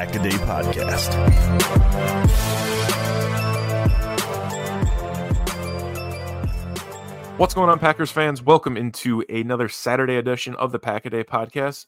Pack a Day Podcast. What's going on, Packers fans? Welcome into another Saturday edition of the Pack a Day Podcast.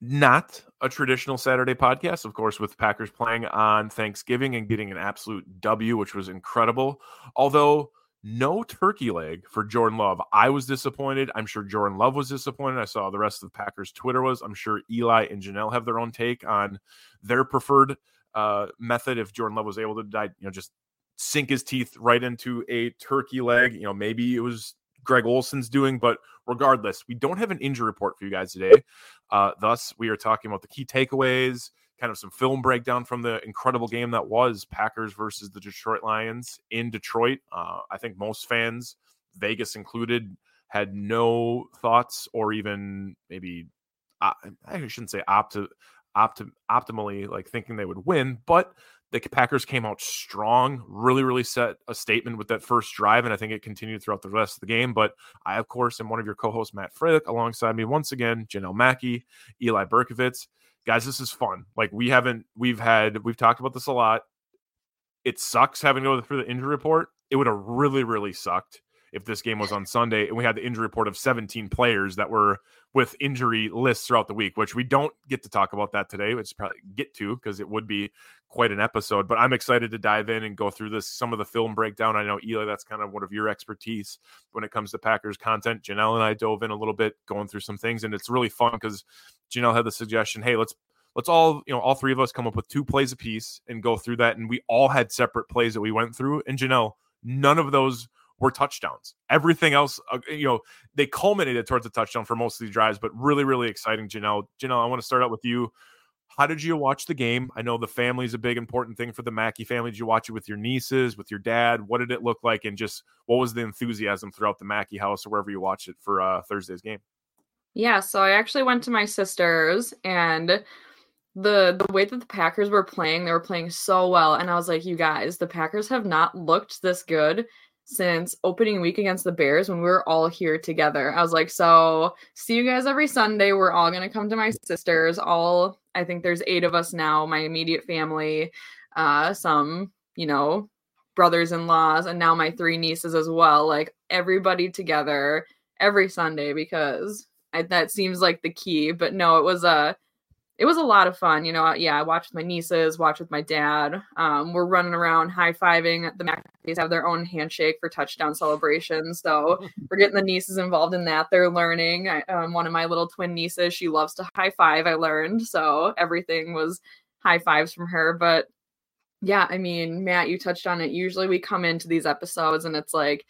Not a traditional Saturday podcast, of course, with Packers playing on Thanksgiving and getting an absolute W, which was incredible. Although no turkey leg for Jordan Love. I was disappointed. I'm sure Jordan Love was disappointed. I saw the rest of the Packers Twitter was. I'm sure Eli and Jenelle have their own take on their preferred uh, method if Jordan Love was able to die, you know, just sink his teeth right into a turkey leg. You know, maybe it was Greg Olsen's doing, but regardless, we don't have an injury report for you guys today. Uh, thus, we are talking about the key takeaways, kind of some film breakdown from the incredible game that was Packers versus the Detroit Lions in Detroit. Uh, I think most fans, Vegas included, had no thoughts or even maybe uh, I shouldn't say opti- opti- optimally like thinking they would win, but the Packers came out strong, really, really set a statement with that first drive, and I think it continued throughout the rest of the game. But I, of course, am one of your co-hosts, Matt Frick, alongside me once again, Jenelle Mackey, Eli Berkovitz guys, this is fun. Like we haven't, we've had, we've talked about this a lot. It sucks having to go through the injury report. It would have really, really sucked if this game was on Sunday and we had the injury report of 17 players that were with injury lists throughout the week, which we don't get to talk about that today, which probably get to because it would be quite an episode. But I'm excited to dive in and go through this some of the film breakdown. I know Eli, that's kind of one of your expertise when it comes to Packers content. Jenelle and I dove in a little bit, going through some things, and it's really fun because Jenelle had the suggestion, hey, let's let's all you know all three of us come up with two plays a piece and go through that and we all had separate plays that we went through and jenelle none of those were touchdowns. Everything else uh, you know they culminated towards a touchdown for most of these drives but really really exciting jenelle. Jenelle i want to start out with you. How did you watch the game? I know the family is a big important thing for the mackey family. Did you watch it with your nieces with your dad? What did it look like? And just what was the enthusiasm throughout the mackey house or wherever you watched it for uh, thursday's game? Yeah, so I actually went to my sister's and the the way that the Packers were playing, they were playing so well and I was like, you guys, the Packers have not looked this good since opening week against the Bears when we were all here together. I was like, so see you guys every Sunday. We're all going to come to my sister's. All I think there's 8 of us now, my immediate family, uh some, you know, brothers-in-laws and now my three nieces as well. Like everybody together every Sunday because I, that seems like the key. But no, it was a it was a lot of fun. You know, yeah, I watched with my nieces, watched with my dad. Um, we're running around high fiving. The Mackeys have their own handshake for touchdown celebrations, so we're getting the nieces involved in that. They're learning. I, um, one of my little twin nieces, she loves to high five. I learned, so everything was high fives from her. But yeah, I mean, Matt, you touched on it. Usually we come into these episodes and it's like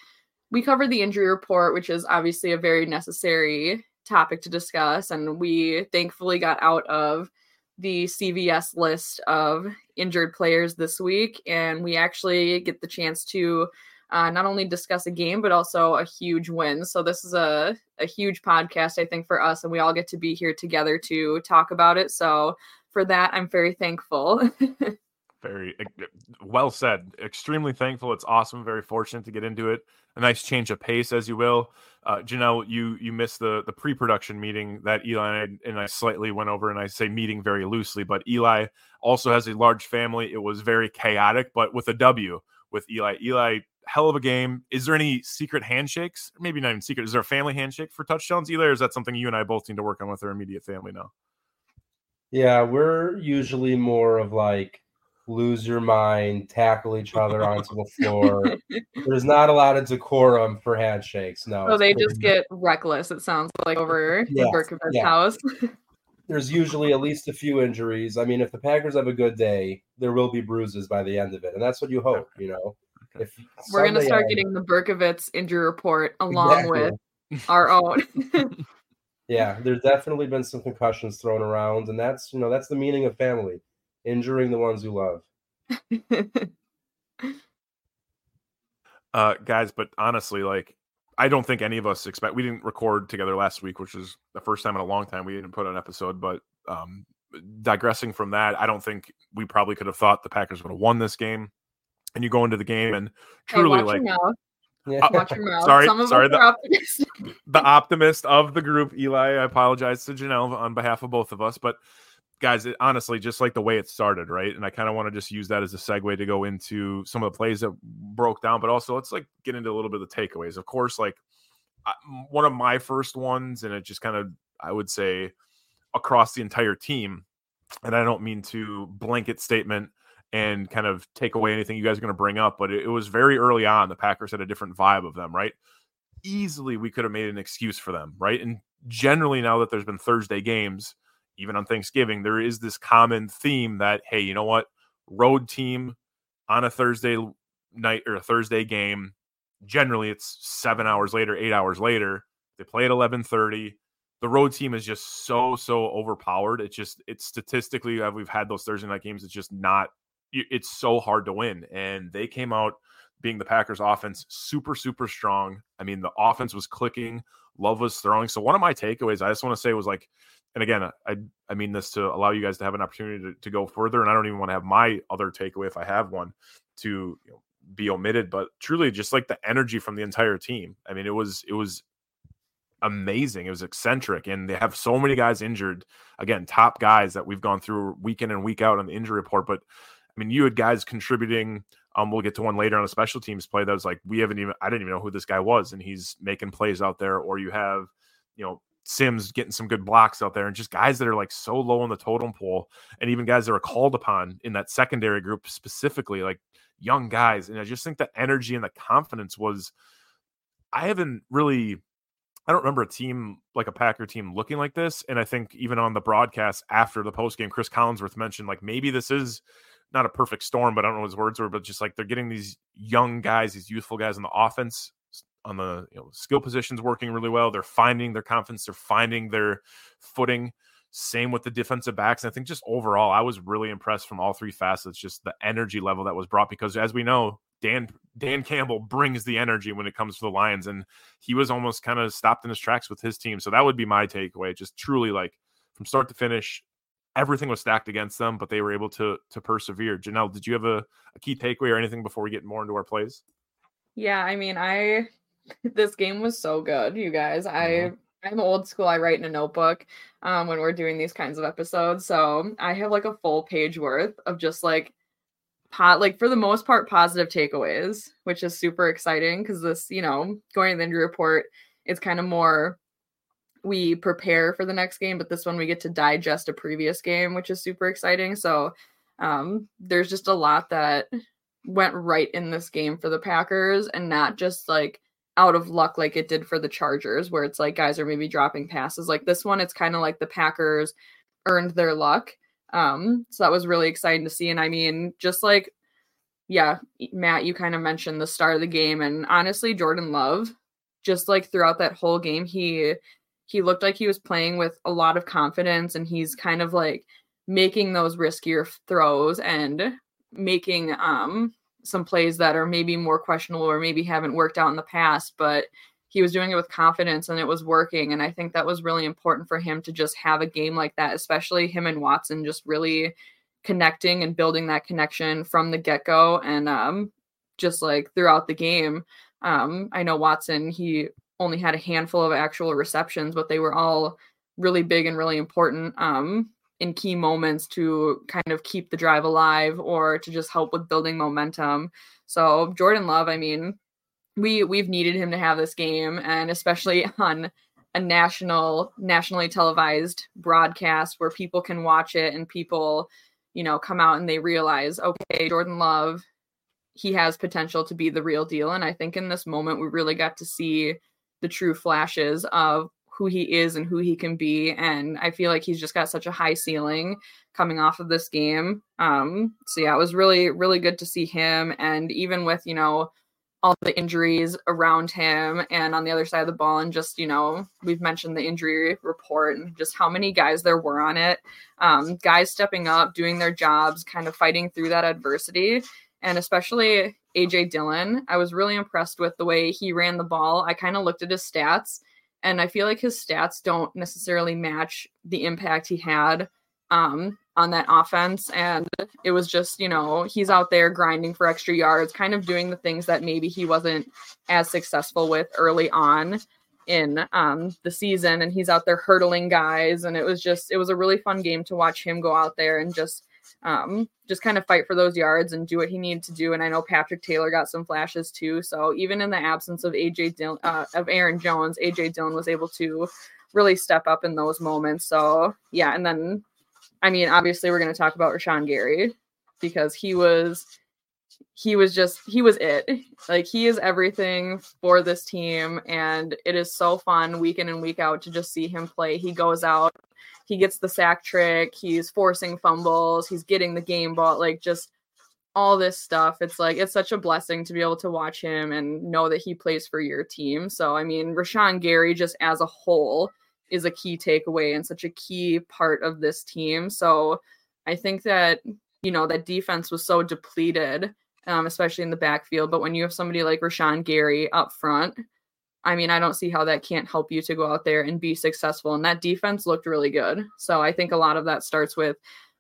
we cover the injury report, which is obviously a very necessary topic to discuss. And we thankfully got out of the CVS list of injured players this week. And we actually get the chance to uh, not only discuss a game, but also a huge win. So this is a, a huge podcast, I think, for us. And we all get to be here together to talk about it. So for that, I'm very thankful. very well said. Extremely thankful. It's awesome. Very fortunate to get into it. A nice change of pace, as you will. uh, Jenelle, you you missed the the pre-production meeting that Eli and I, and I slightly went over, and I say meeting very loosely, but Eli also has a large family. It was very chaotic, but with a W with Eli. Eli, hell of a game. Is there any secret handshakes? Maybe not even secret. Is there a family handshake for touchdowns, Eli, or is that something you and I both need to work on with our immediate family now? Yeah, we're usually more of like lose your mind, tackle each other onto the floor. There's not a lot of decorum for handshakes. No. So they just get reckless, it sounds like, over yes, Berkovitz's yeah. house. There's usually at least a few injuries. I mean, if the Packers have a good day, there will be bruises by the end of it. And that's what you hope, you know. If We're going to start end- getting the Berkovitz injury report along Exactly. with our own. Yeah, there's definitely been some concussions thrown around, and that's you know that's the meaning of family, injuring the ones you love. uh guys but honestly like i don't think any of us expect we didn't record together last week which is the first time in a long time we didn't put an episode but um digressing from that i don't think we probably could have thought the packers would have won this game and you go into the game and Hey, truly watch like your mouth. Yeah. Watch your mouth. Sorry- Some of sorry, us the- the optimist of the group eli i apologize to jenelle on behalf of both of us but guys it, honestly just like the way it started right? And i kind of want to just use that as a segue to go into some of the plays that broke down but also let's like get into a little bit of the takeaways. Of course like I- one of my first ones and it just kind of i would say across the entire team and i don't mean to blanket statement and kind of take away anything you guys are going to bring up but it, it was very early on the packers had a different vibe of them right? Easily we could have made an excuse for them right? And generally now that there's been thursday games even on Thanksgiving, there is this common theme that, hey, you know what? Road team on a Thursday night or a Thursday game, generally it's seven hours later, eight hours later. They play at eleven thirty. The road team is just so so overpowered. It's just it's statistically uh, we've had those Thursday night games. It's just not. It's so hard to win, and they came out being the Packers offense super super strong. I mean, the offense was clicking. Love was throwing. So one of my takeaways, I just want to say was like and again, I I mean this to allow you guys to have an opportunity to, to go further. And I don't even want to have my other takeaway if I have one to you know, be omitted. But truly, just like the energy from the entire team. I mean, it was it was amazing. It was eccentric, and they have so many guys injured. Again, top guys that we've gone through week in and week out on the injury report. But I mean, you had guys contributing. Um, we'll get to one later on a special teams play that was like we haven't even I didn't even know who this guy was, and he's making plays out there. Or you have, you know, Sims getting some good blocks out there, and just guys that are like so low on the totem pole, and even guys that are called upon in that secondary group specifically, like young guys. And I just think the energy and the confidence was. I haven't really. I don't remember a team like a Packer team looking like this. And I think even on the broadcast after the post game, Chris Collinsworth mentioned like maybe this is not a perfect storm, but I don't know what his words were, but just like they're getting these young guys, these youthful guys in the offense, on the you know, skill positions working really well. They're finding their confidence, they're finding their footing. Same with the defensive backs. And I think just overall, I was really impressed from all three facets, just the energy level that was brought because as we know, Dan Dan Campbell brings the energy when it comes to the Lions, and he was almost kind of stopped in his tracks with his team. So that would be my takeaway. Just truly like from start to finish, everything was stacked against them, but they were able to to persevere. Jenelle, did you have a, a key takeaway or anything before we get more into our plays? Yeah, I mean, I this game was so good, you guys. I I'm old school. I write in a notebook um when we're doing these kinds of episodes. So I have like a full page worth of just like pot like for the most part positive takeaways, which is super exciting because this, you know, going to the injury report, it's kind of more we prepare for the next game, but this one we get to digest a previous game, which is super exciting. So um there's just a lot that went right in this game for the Packers and not just like out of luck like it did for the Chargers, where it's like guys are maybe dropping passes. Like this one, it's kind of like the Packers earned their luck. Um, so that was really exciting to see. And I mean, just like, yeah, Matt, you kind of mentioned the start of the game, and honestly, Jordan Love, just like throughout that whole game, he he looked like he was playing with a lot of confidence, and he's kind of like making those riskier throws and making um some plays that are maybe more questionable or maybe haven't worked out in the past, but he was doing it with confidence and it was working. And I think that was really important for him to just have a game like that, especially him and Watson just really connecting and building that connection from the get go and um, just like throughout the game. Um, I know Watson, he only had a handful of actual receptions, but they were all really big and really important um, in key moments to kind of keep the drive alive or to just help with building momentum. So Jordan Love, I mean, we we've needed him to have this game, and especially on a national nationally televised broadcast where people can watch it and people you know come out and they realize okay jordan love he has potential to be the real deal and i think in this moment we really got to see the true flashes of who he is and who he can be and i feel like he's just got such a high ceiling coming off of this game. Um so yeah it was really really good to see him and even with you know all the injuries around him and on the other side of the ball and just you know we've mentioned the injury report and just how many guys there were on it. Um, guys stepping up doing their jobs kind of fighting through that adversity and especially aj dillon. I was really impressed with the way he ran the ball. I kind of looked at his stats and i feel like his stats don't necessarily match the impact he had um, on that offense. And it was just, you know, he's out there grinding for extra yards, kind of doing the things that maybe he wasn't as successful with early on in um, the season. And he's out there hurdling guys. And it was just, it was a really fun game to watch him go out there and just, um, just kind of fight for those yards and do what he needed to do. And I know Patrick Taylor got some flashes too. So even in the absence of AJ Dillon, uh, of Aaron Jones, AJ Dillon was able to really step up in those moments. So yeah, and then I mean, obviously, we're going to talk about Rashan Gary because he was he was just he was it. Like he is everything for this team and it is so fun week in and week out to just see him play. He goes out he gets the sack trick he's forcing fumbles he's getting the game ball like just all this stuff. It's like it's such a blessing to be able to watch him and know that he plays for your team. So i mean Rashan gary just as a whole is a key takeaway and such a key part of this team. So I think that, you know, that defense was so depleted, um, especially in the backfield. But when you have somebody like Rashan Gary up front, I mean, I don't see how that can't help you to go out there and be successful. And that defense looked really good. So I think a lot of that starts with,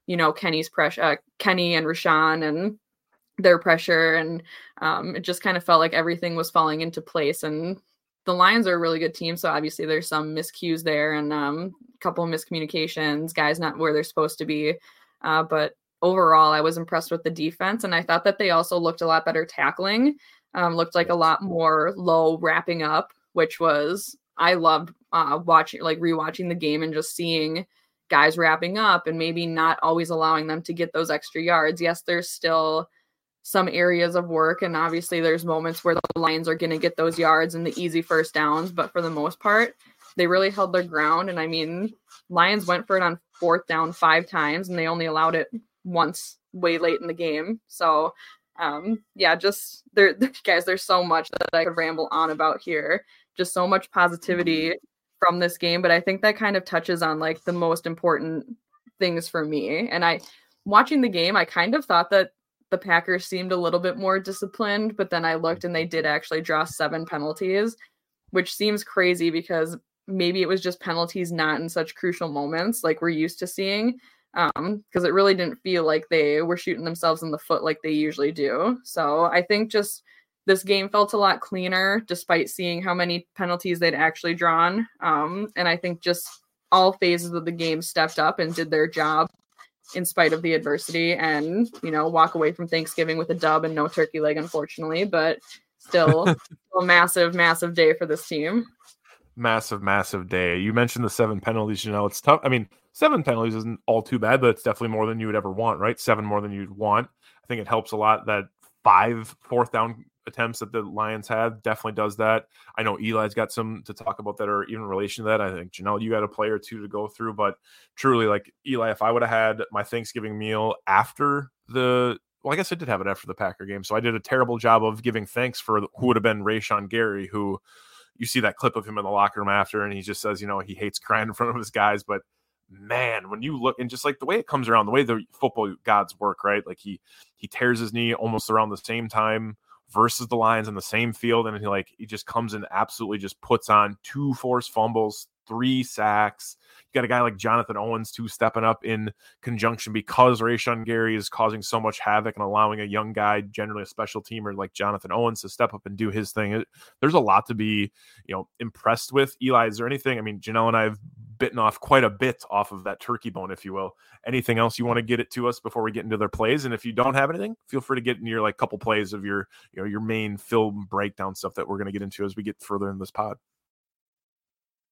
you know, Kenny's pressure, uh, Kenny and Rashan and their pressure. And um, it just kind of felt like everything was falling into place. And the Lions are a really good team, so obviously there's some miscues there and um, a couple of miscommunications, guys not where they're supposed to be. Uh, but overall, I was impressed with the defense, and I thought that they also looked a lot better tackling. Um, looked like a lot more low wrapping up, which was I loved uh, watching, like rewatching the game and just seeing guys wrapping up and maybe not always allowing them to get those extra yards. Yes, there's still some areas of work. And obviously, there's moments where the Lions are going to get those yards and the easy first downs. But for the most part, they really held their ground. And I mean, Lions went for it on fourth down five times and they only allowed it once way late in the game. So, um, yeah, just there, guys, there's so much that I could ramble on about here. Just so much positivity from this game. But I think that kind of touches on like the most important things for me. And I, watching the game, I kind of thought that the Packers seemed a little bit more disciplined, but then I looked and they did actually draw seven penalties, which seems crazy because maybe it was just penalties not in such crucial moments like we're used to seeing. Um, because it really didn't feel like they were shooting themselves in the foot like they usually do. So I think just this game felt a lot cleaner despite seeing how many penalties they'd actually drawn. Um, and I think just all phases of the game stepped up and did their job in spite of the adversity and you know walk away from thanksgiving with a dub and no turkey leg unfortunately but still a massive massive day for this team massive massive day you mentioned the seven penalties you know it's tough i mean seven penalties isn't all too bad but it's definitely more than you would ever want right seven more than you'd want i think it helps a lot that five fourth down attempts that the Lions had definitely does that. I know Eli's got some to talk about that are even relation to that. I think Jenelle, you got a player or two to go through, but truly, like Eli, if I would have had my Thanksgiving meal after the well, I guess I did have it after the Packer game, so I did a terrible job of giving thanks for who would have been Rashan Gary, who you see that clip of him in the locker room after, and he just says, you know, he hates crying in front of his guys, but man, when you look and just like the way it comes around, the way the football gods work, right? Like he he tears his knee almost around the same time versus the Lions in the same field, and he like he just comes and absolutely just puts on two forced fumbles, three sacks. Got a guy like Jonathan Owens too stepping up in conjunction because Rashan Gary is causing so much havoc and allowing a young guy, generally a special teamer like Jonathan Owens, to step up and do his thing. It, there's a lot to be, you know, impressed with. Eli, is there anything? I mean, Jenelle and I have bitten off quite a bit off of that turkey bone, if you will. Anything else you want to get it to us before we get into their plays? And if you don't have anything, feel free to get in your like couple plays of your you know your main film breakdown stuff that we're going to get into as we get further in this pod.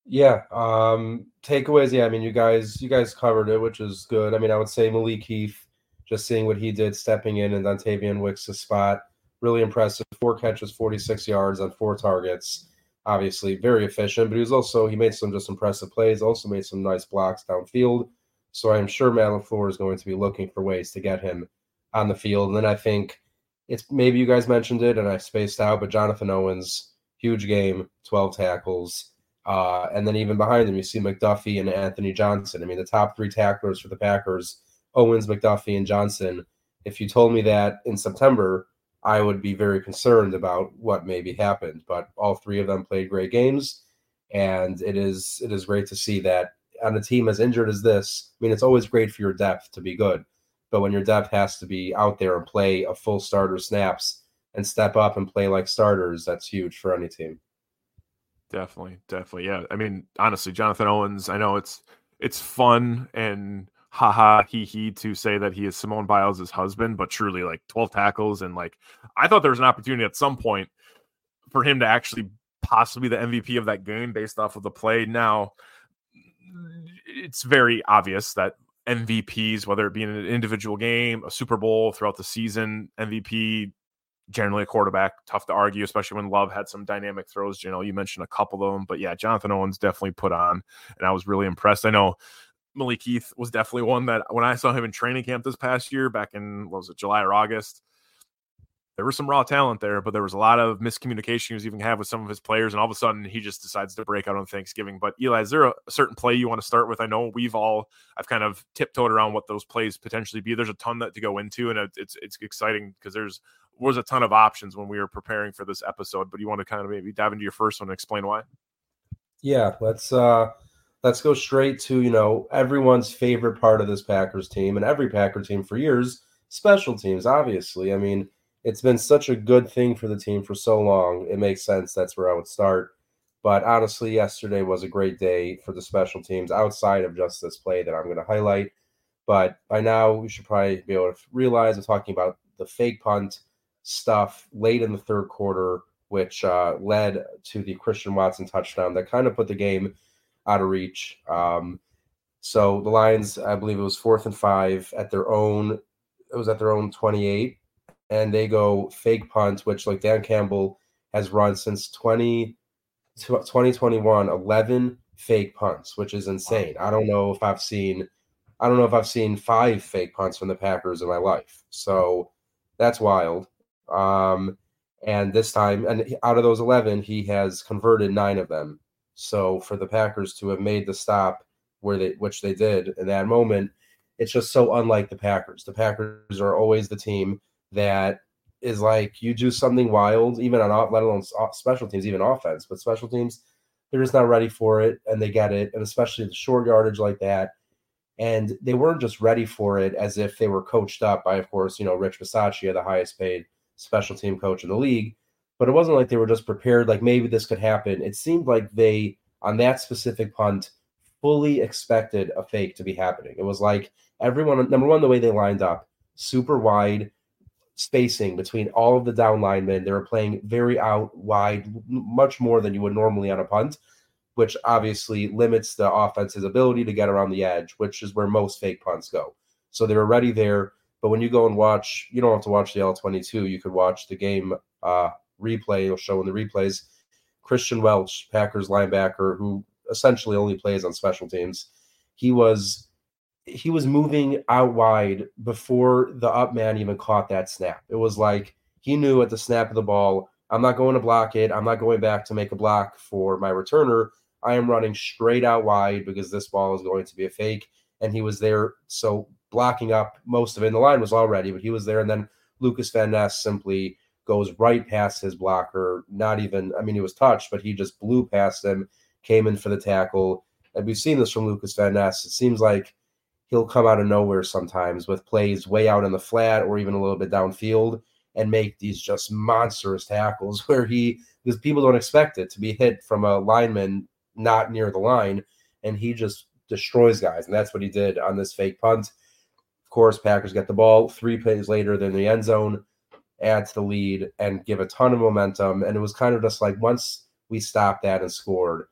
Yeah, um, takeaways. Yeah, I mean, you guys, you guys covered it, which is good. I mean, I would say Malik Heath, just seeing what he did, stepping in and Dontayvion Wicks' spot, really impressive. Four catches, forty-six yards on four targets obviously very efficient, but he was also he made some just impressive plays, also made some nice blocks downfield. So I'm sure Matt LaFleur is going to be looking for ways to get him on the field. And then I think it's maybe you guys mentioned it and I spaced out, but Jonathan Owens, huge game, 12 tackles. Uh, and then even behind them, you see McDuffie and Anthony Johnson. I mean, the top three tacklers for the Packers, Owens, McDuffie, and Johnson. If you told me that in September, I would be very concerned about what maybe happened. But all three of them played great games, and it is it is great to see that on a team as injured as this. I mean, it's always great for your depth to be good, but when your depth has to be out there and play a full starter snaps and step up and play like starters, that's huge for any team. Definitely, definitely, yeah. I mean, honestly, Jonathan Owens. I know it's it's fun and haha he he to say that he is Simone Biles' husband, but truly like 12 tackles and like I thought there was an opportunity at some point for him to actually possibly the MVP of that game based off of the play. Now it's very obvious that MVPs, whether it be in an individual game, a Super Bowl throughout the season, MVP generally a quarterback, tough to argue, especially when Love had some dynamic throws. You know, you mentioned a couple of them, but yeah, Jonathan Owens definitely put on, and I was really impressed. I know Malik Heath was definitely one that when I saw him in training camp this past year, back in what was it, July or August, there was some raw talent there, but there was a lot of miscommunication he was even have with some of his players, and all of a sudden he just decides to break out on Thanksgiving. But Eli, is there a certain play you want to start with? I know we've all I've kind of tiptoed around what those plays potentially be. There's a ton that to go into, and it's it's exciting because there's was a ton of options when we were preparing for this episode. But you want to kind of maybe dive into your first one and explain why? Yeah, let's uh let's go straight to you know everyone's favorite part of this Packers team and every Packer team for years, special teams. Obviously, I mean it's been such a good thing for the team for so long. It makes sense. That's where I would start. But honestly, yesterday was a great day for the special teams outside of just this play that I'm going to highlight. But by now, we should probably be able to realize I'm talking about the fake punt stuff late in the third quarter, which uh, led to the Christian Watson touchdown that kind of put the game out of reach. Um, so the Lions, I believe it was fourth and five at their own. It was at their own 28, and they go fake punt, which like Dan Campbell has run since 20, 2021, 11 fake punts, which is insane. I don't know if I've seen, I don't know if I've seen five fake punts from the Packers in my life. So that's wild. Um, and this time, and out of those 11, he has converted nine of them. So for the Packers to have made the stop where they, which they did in that moment, it's just so unlike the Packers. The Packers are always the team that is like you do something wild, even on let alone special teams, even offense, but special teams, they're just not ready for it, and they get it, and especially the short yardage like that. And they weren't just ready for it as if they were coached up by, of course, you know, Rich Bisaccia, the highest paid special team coach in the league but it wasn't like they were just prepared, like maybe this could happen. It seemed like they, on that specific punt, fully expected a fake to be happening. It was like everyone, number one, the way they lined up, super wide spacing between all of the down linemen. They were playing very out wide, much more than you would normally on a punt, which obviously limits the offense's ability to get around the edge, which is where most fake punts go. So they were ready there. But when you go and watch, you don't have to watch the All-22. You could watch the game uh, replay, it'll show in the replays. Christian Welch, Packers linebacker, who essentially only plays on special teams, he was he was moving out wide before the up man even caught that snap. It was like he knew at the snap of the ball, I'm not going to block it. I'm not going back to make a block for my returner. I am running straight out wide because this ball is going to be a fake. And he was there. So blocking up most of it. And the line was already, but he was there. And then Lucas Van Ness simply goes right past his blocker. Not even, I mean, he was touched, but he just blew past him, came in for the tackle. and we've seen this from Lucas Van Ness. It seems like he'll come out of nowhere sometimes with plays way out in the flat or even a little bit downfield and make these just monstrous tackles where he because people don't expect it to be hit from a lineman not near the line and he just destroys guys and that's what he did on this fake punt. Of course, Packers get the ball three plays later than the end zone, add to the lead and give a ton of momentum. And it was kind of just like once we stopped that and scored,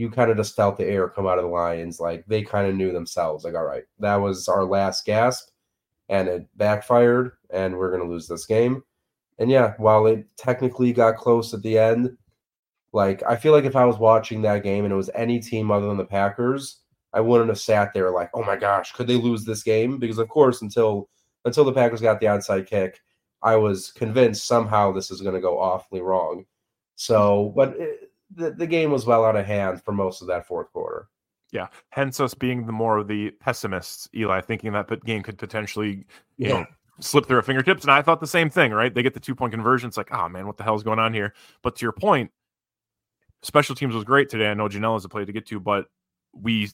you kind of just felt the air come out of the Lions. Like they kind of knew themselves, like, all right, that was our last gasp and it backfired and we're going to lose this game. And yeah, while it technically got close at the end, like I feel like if I was watching that game and it was any team other than the Packers, I wouldn't have sat there like, oh my gosh, could they lose this game? Because of course, until until the Packers got the onside kick, I was convinced somehow this is going to go awfully wrong. So, but it, the, the game was well out of hand for most of that fourth quarter. Yeah, hence us being the more of the pessimists, Eli, thinking that the game could potentially, you yeah. know, slip through our fingertips. And I thought the same thing, right? They get the two point conversion. It's like, oh man, what the hell is going on here? But to your point, special teams was great today. I know Jenelle is a play to get to, but we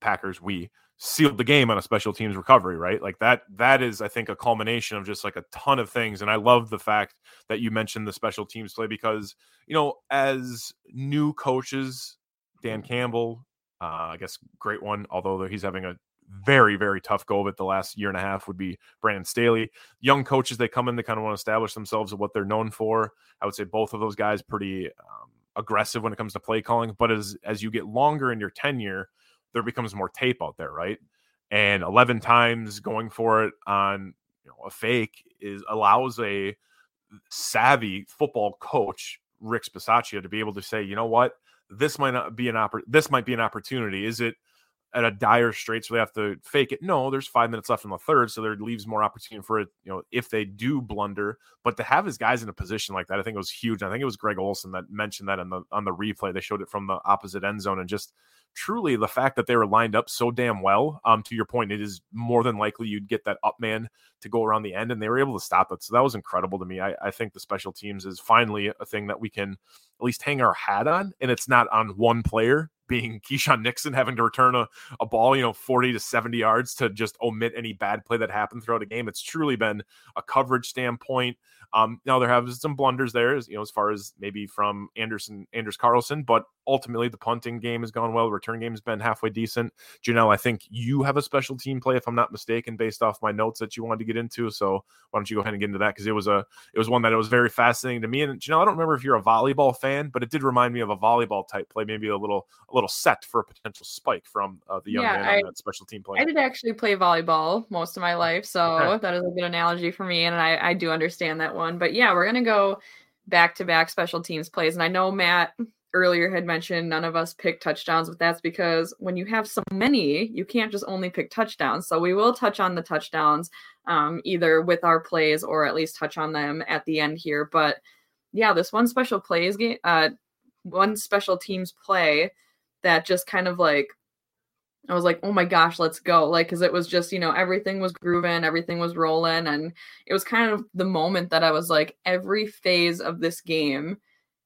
Packers, we sealed the game on a special teams recovery, right? Like that that is I think a culmination of just like a ton of things and I love the fact that you mentioned the special teams play because, you know, as new coaches, Dan Campbell, uh, I guess great one, although he's having a very, very tough go of it the last year and a half would be Brandon Staley. Young coaches, they come in, they kind of want to establish themselves of what they're known for. I would say both of those guys pretty um, aggressive when it comes to play calling. But as as you get longer in your tenure, there becomes more tape out there, right? And 11 times going for it on you know, a fake is allows a savvy football coach, Rick Bisaccia, to be able to say, you know what, this might not be an oppor- this might be an opportunity. Is it at a dire straits where they have to fake it. No, there's five minutes left in the third, so there leaves more opportunity for it. You know, if they do blunder, but to have his guys in a position like that, I think it was huge. I think it was Greg Olsen that mentioned that on the on the replay. They showed it from the opposite end zone, and just truly the fact that they were lined up so damn well. Um, to your point, it is more than likely you'd get that up man to go around the end, and they were able to stop it. So that was incredible to me. I, I think the special teams is finally a thing that we can at least hang our hat on, and it's not on one player being Keisean Nixon having to return a, a ball, you know, 40 to 70 yards to just omit any bad play that happened throughout a game. It's truly been a coverage standpoint. Um, now there have some blunders there, you know, as far as maybe from Anderson, Anders Carlson, but ultimately the punting game has gone well. The return game has been halfway decent. Jenelle, I think you have a special team play, if I'm not mistaken, based off my notes that you wanted to get into. So why don't you go ahead and get into that? Because it was a it was one that it was very fascinating to me. And Jenelle, I don't remember if you're a volleyball fan, but it did remind me of a volleyball type play, maybe a little a little set for a potential spike from uh, the young yeah, man I, on that special team play. I did actually play volleyball most of my life, so okay. that is a good analogy for me, and I, I do understand that one. But yeah, we're gonna go back to back special teams plays, and I know Matt earlier had mentioned none of us pick touchdowns, but that's because when you have so many, you can't just only pick touchdowns. So we will touch on the touchdowns um, either with our plays or at least touch on them at the end here. But yeah, this one special plays game, uh, one special teams play that just kind of like I was like, oh my gosh, let's go. Like, cause it was just, you know, everything was grooving, everything was rolling. And it was kind of the moment that I was like, every phase of this game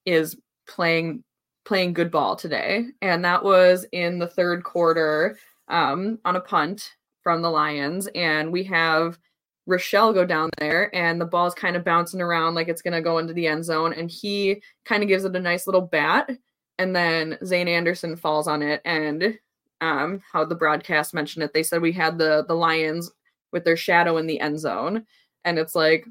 is playing playing good ball today. And that was in the third quarter um, on a punt from the Lions. And we have Rochell go down there and the ball's kind of bouncing around like it's to go into the end zone. And he kind of gives it a nice little bat. And then Zayne Anderson falls on it. And um, how the broadcast mentioned it, they said we had the the Lions with their shadow in the end zone. And it's like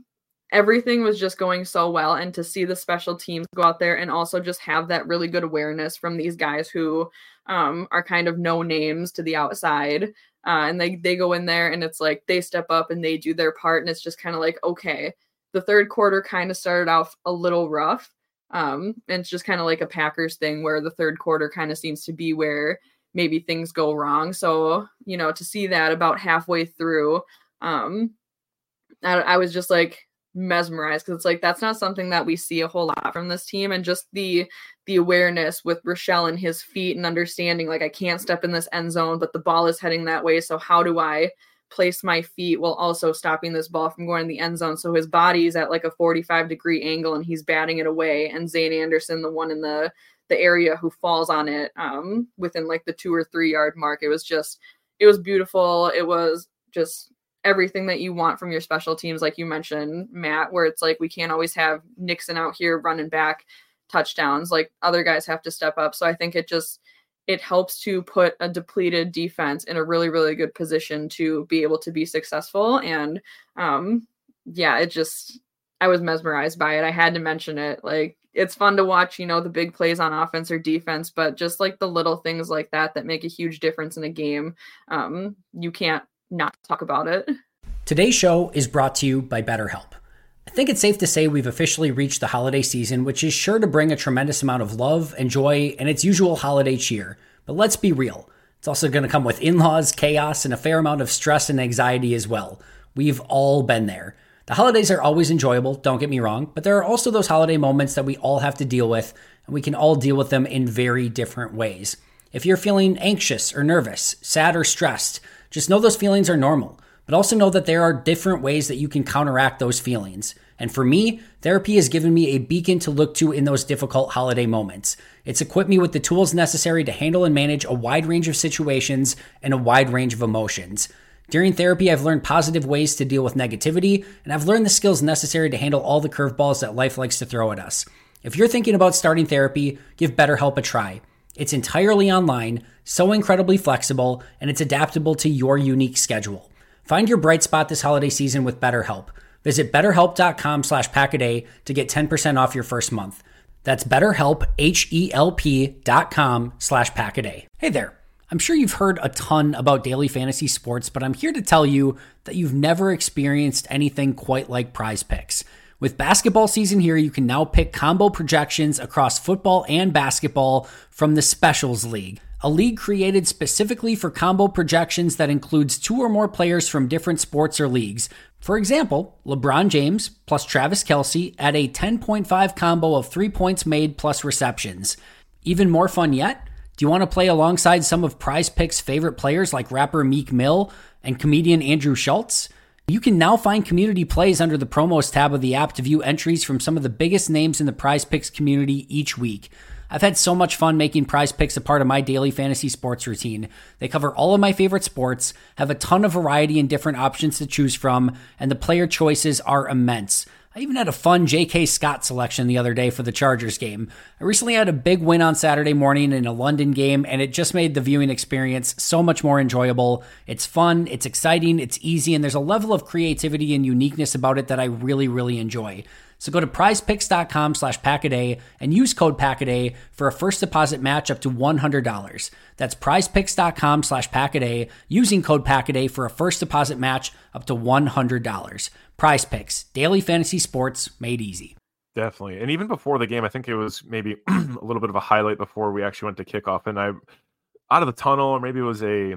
everything was just going so well and to see the special teams go out there and also just have that really good awareness from these guys who um, are kind of no names to the outside uh, and they they go in there and it's like they step up and they do their part and it's just kind of like okay the third quarter kind of started off a little rough um, and it's just kind of like a packers thing where the third quarter kind of seems to be where maybe things go wrong. So you know to see that about halfway through um, I, I was just like mesmerized because it's like that's not something that we see a whole lot from this team and just the the awareness with Rochell and his feet and understanding like I can't step in this end zone but the ball is heading that way so how do I place my feet while also stopping this ball from going in the end zone so his body's at like a 45 degree angle and he's batting it away and Zayne Anderson the one in the the area who falls on it um, within like the two or three yard mark. It was just, it was beautiful. It was just everything that you want from your special teams, like you mentioned, Matt, where it's like we can't always have Nixon out here running back touchdowns. Like other guys have to step up. So I think it just it helps to put a depleted defense in a really really good position to be able to be successful. And um, yeah, it just I was mesmerized by it. I had to mention it. Like it's fun to watch, you know, the big plays on offense or defense, but just like the little things like that that make a huge difference in a game, um, you can't not talk about it. Today's show is brought to you by BetterHelp. I think it's safe to say we've officially reached the holiday season, which is sure to bring a tremendous amount of love and joy and its usual holiday cheer. But let's be real. It's also going to come with in laws, chaos, and a fair amount of stress and anxiety as well. We've all been there. The holidays are always enjoyable, don't get me wrong, but there are also those holiday moments that we all have to deal with, and we can all deal with them in very different ways. If you're feeling anxious or nervous, sad or stressed, just know those feelings are normal, but also know that there are different ways that you can counteract those feelings. And for me, therapy has given me a beacon to look to in those difficult holiday moments. It's equipped me with the tools necessary to handle and manage a wide range of situations and a wide range of emotions. During therapy, I've learned positive ways to deal with negativity, and I've learned the skills necessary to handle all the curveballs that life likes to throw at us. If you're thinking about starting therapy, give BetterHelp a try. It's entirely online, so incredibly flexible, and it's adaptable to your unique schedule. Find your bright spot this holiday season with BetterHelp. Visit betterhelp.com slash packaday to get 10% off your first month. That's betterhelp, H-E-L-P dot com slash packaday. Hey there. I'm sure you've heard a ton about daily fantasy sports, but I'm here to tell you that you've never experienced anything quite like prize picks. With basketball season here, you can now pick combo projections across football and basketball from the Specials League, a league created specifically for combo projections that includes two or more players from different sports or leagues. For example, LeBron James plus Travis Kelce at a 10.5 combo of three points made plus receptions. Even more fun yet? Do you want to play alongside some of Prize Picks' favorite players like rapper Meek Mill and comedian Andrew Schulz? You can now find community plays under the promos tab of the app to view entries from some of the biggest names in the prize picks community each week. I've had so much fun making prize picks a part of my daily fantasy sports routine. They cover all of my favorite sports, have a ton of variety and different options to choose from, and the player choices are immense. I even had a fun J.K. Scott selection the other day for the Chargers game. I recently had a big win on Saturday morning in a London game, and it just made the viewing experience so much more enjoyable. It's fun, it's exciting, it's easy, and there's a level of creativity and uniqueness about it that I really, really enjoy. So go to prizepicks.com slash packaday and use code packaday for a first deposit match up to $100. That's prizepicks.com slash packaday using code packaday for a first deposit match up to $100. Prize Picks, daily fantasy sports made easy. Definitely. And even before the game, I think it was maybe a little bit of a highlight before we actually went to kickoff. And I, out of the tunnel, or maybe it was a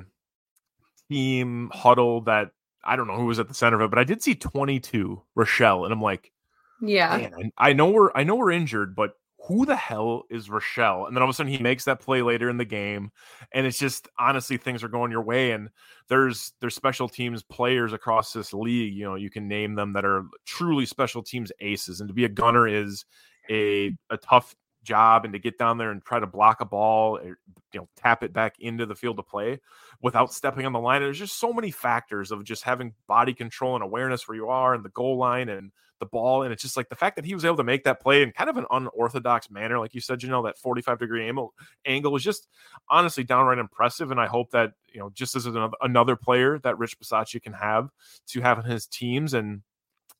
team huddle that I don't know who was at the center of it, but I did see 22 Rochell. And I'm like, yeah. Man, I know we're I know we're injured, but who the hell is Rochell? And then all of a sudden he makes that play later in the game. And it's just honestly things are going your way. And there's there's special teams players across this league. You know, you can name them that are truly special teams aces. And to be a gunner is a a tough job and to get down there and try to block a ball, or, you know, tap it back into the field of play without stepping on the line. There's just so many factors of just having body control and awareness where you are and the goal line and the ball. And it's just like the fact that he was able to make that play in kind of an unorthodox manner, like you said, know, that 45 degree angle, angle was just honestly downright impressive. And I hope that, you know, just as another, another player that Rich Bisaccia can have to have in his teams and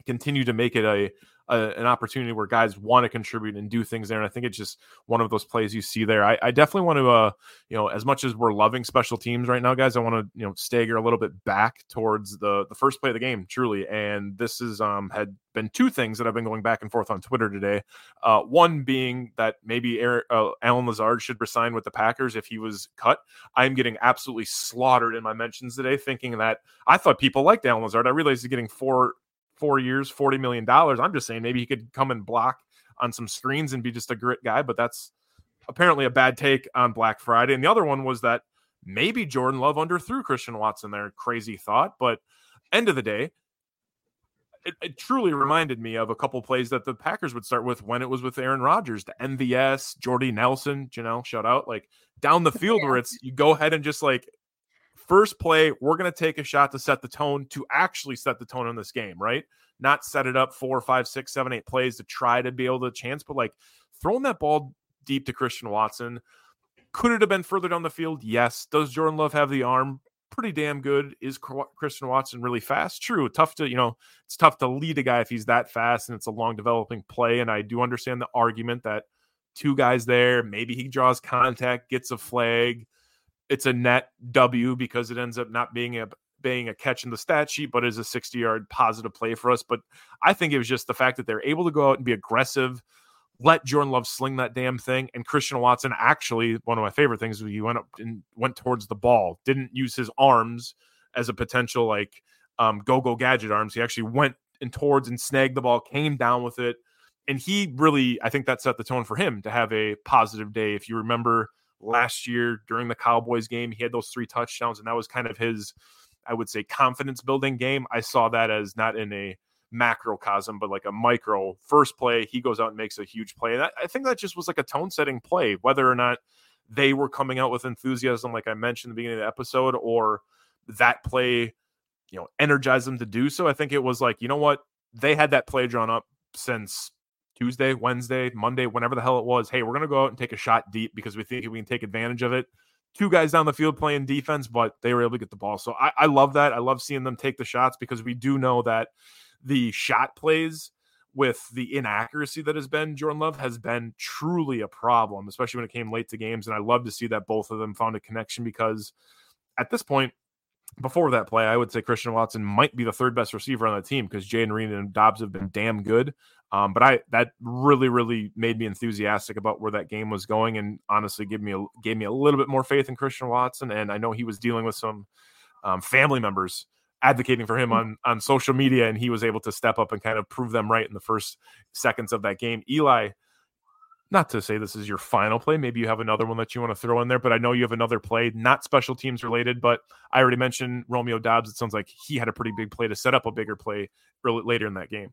continue to make it a a, an opportunity where guys want to contribute and do things there. And I think it's just one of those plays you see there. I, I definitely want to, uh, you know, as much as we're loving special teams right now, guys, I want to, you know, stagger a little bit back towards the the first play of the game, truly. And this is um had been two things that I've been going back and forth on Twitter today. Uh, one being that maybe Aaron, uh, Allen Lazard should resign with the Packers if he was cut. I'm getting absolutely slaughtered in my mentions today, thinking that I thought people liked Allen Lazard. I realized he's getting four four years, $40 million. I'm just saying maybe he could come and block on some screens and be just a grit guy, but that's apparently a bad take on Black Friday. And the other one was that maybe Jordan Love underthrew Christian Watson there. Crazy thought. But end of the day, it, it, truly reminded me of a couple plays that the Packers would start with when it was with Aaron Rodgers, the MVS, Jordy Nelson, Jenelle, shout out, like down the field yeah. where it's you go ahead and just like first play, we're going to take a shot to set the tone to actually set the tone in this game, right? Not set it up four, five, six, seven, eight plays to try to be able to chance, but like throwing that ball deep to Christian Watson. Could it have been further down the field? Yes. Does Jordan Love have the arm? Pretty damn good. Is Christian Watson really fast? True. Tough to, you know, it's tough to lead a guy if he's that fast and it's a long developing play. And I do understand the argument that two guys there, maybe he draws contact, gets a flag it's a net W because it ends up not being a being a catch in the stat sheet, but is a 60 yard positive play for us. But I think it was just the fact that they're able to go out and be aggressive, let Jordan Love sling that damn thing. And Christian Watson actually, one of my favorite things was he went up and went towards the ball, didn't use his arms as a potential like um, go go gadget arms. He actually went and towards and snagged the ball, came down with it. And he really, I think that set the tone for him to have a positive day. If you remember last year during the Cowboys game. He had those three touchdowns, and that was kind of his, I would say, confidence building game. I saw that as not in a macrocosm, but like a micro. First play, he goes out and makes a huge play. And I, I think that just was like a tone setting play, whether or not they were coming out with enthusiasm, like I mentioned in the beginning of the episode, or that play, you know, energized them to do so. I think it was like, you know what? They had that play drawn up since Tuesday, Wednesday, Monday, whenever the hell it was, hey, we're going to go out and take a shot deep because we think we can take advantage of it. Two guys down the field playing defense, but they were able to get the ball. So I, I love that. I love seeing them take the shots because we do know that the shot plays with the inaccuracy that has been Jordan Love has been truly a problem, especially when it came late to games. And I love to see that both of them found a connection because at this point, before that play, I would say Christian Watson might be the third best receiver on the team because Jayden Reed and Doubs have been damn good. Um, but I that really really made me enthusiastic about where that game was going, and honestly gave me a, gave me a little bit more faith in Christian Watson. And I know he was dealing with some um, family members advocating for him mm. on on social media, and he was able to step up and kind of prove them right in the first seconds of that game. Eli, not to say this is your final play, maybe you have another one that you want to throw in there, but I know you have another play, not special teams related, but I already mentioned Romeo Doubs. It sounds like he had a pretty big play to set up a bigger play early, later in that game.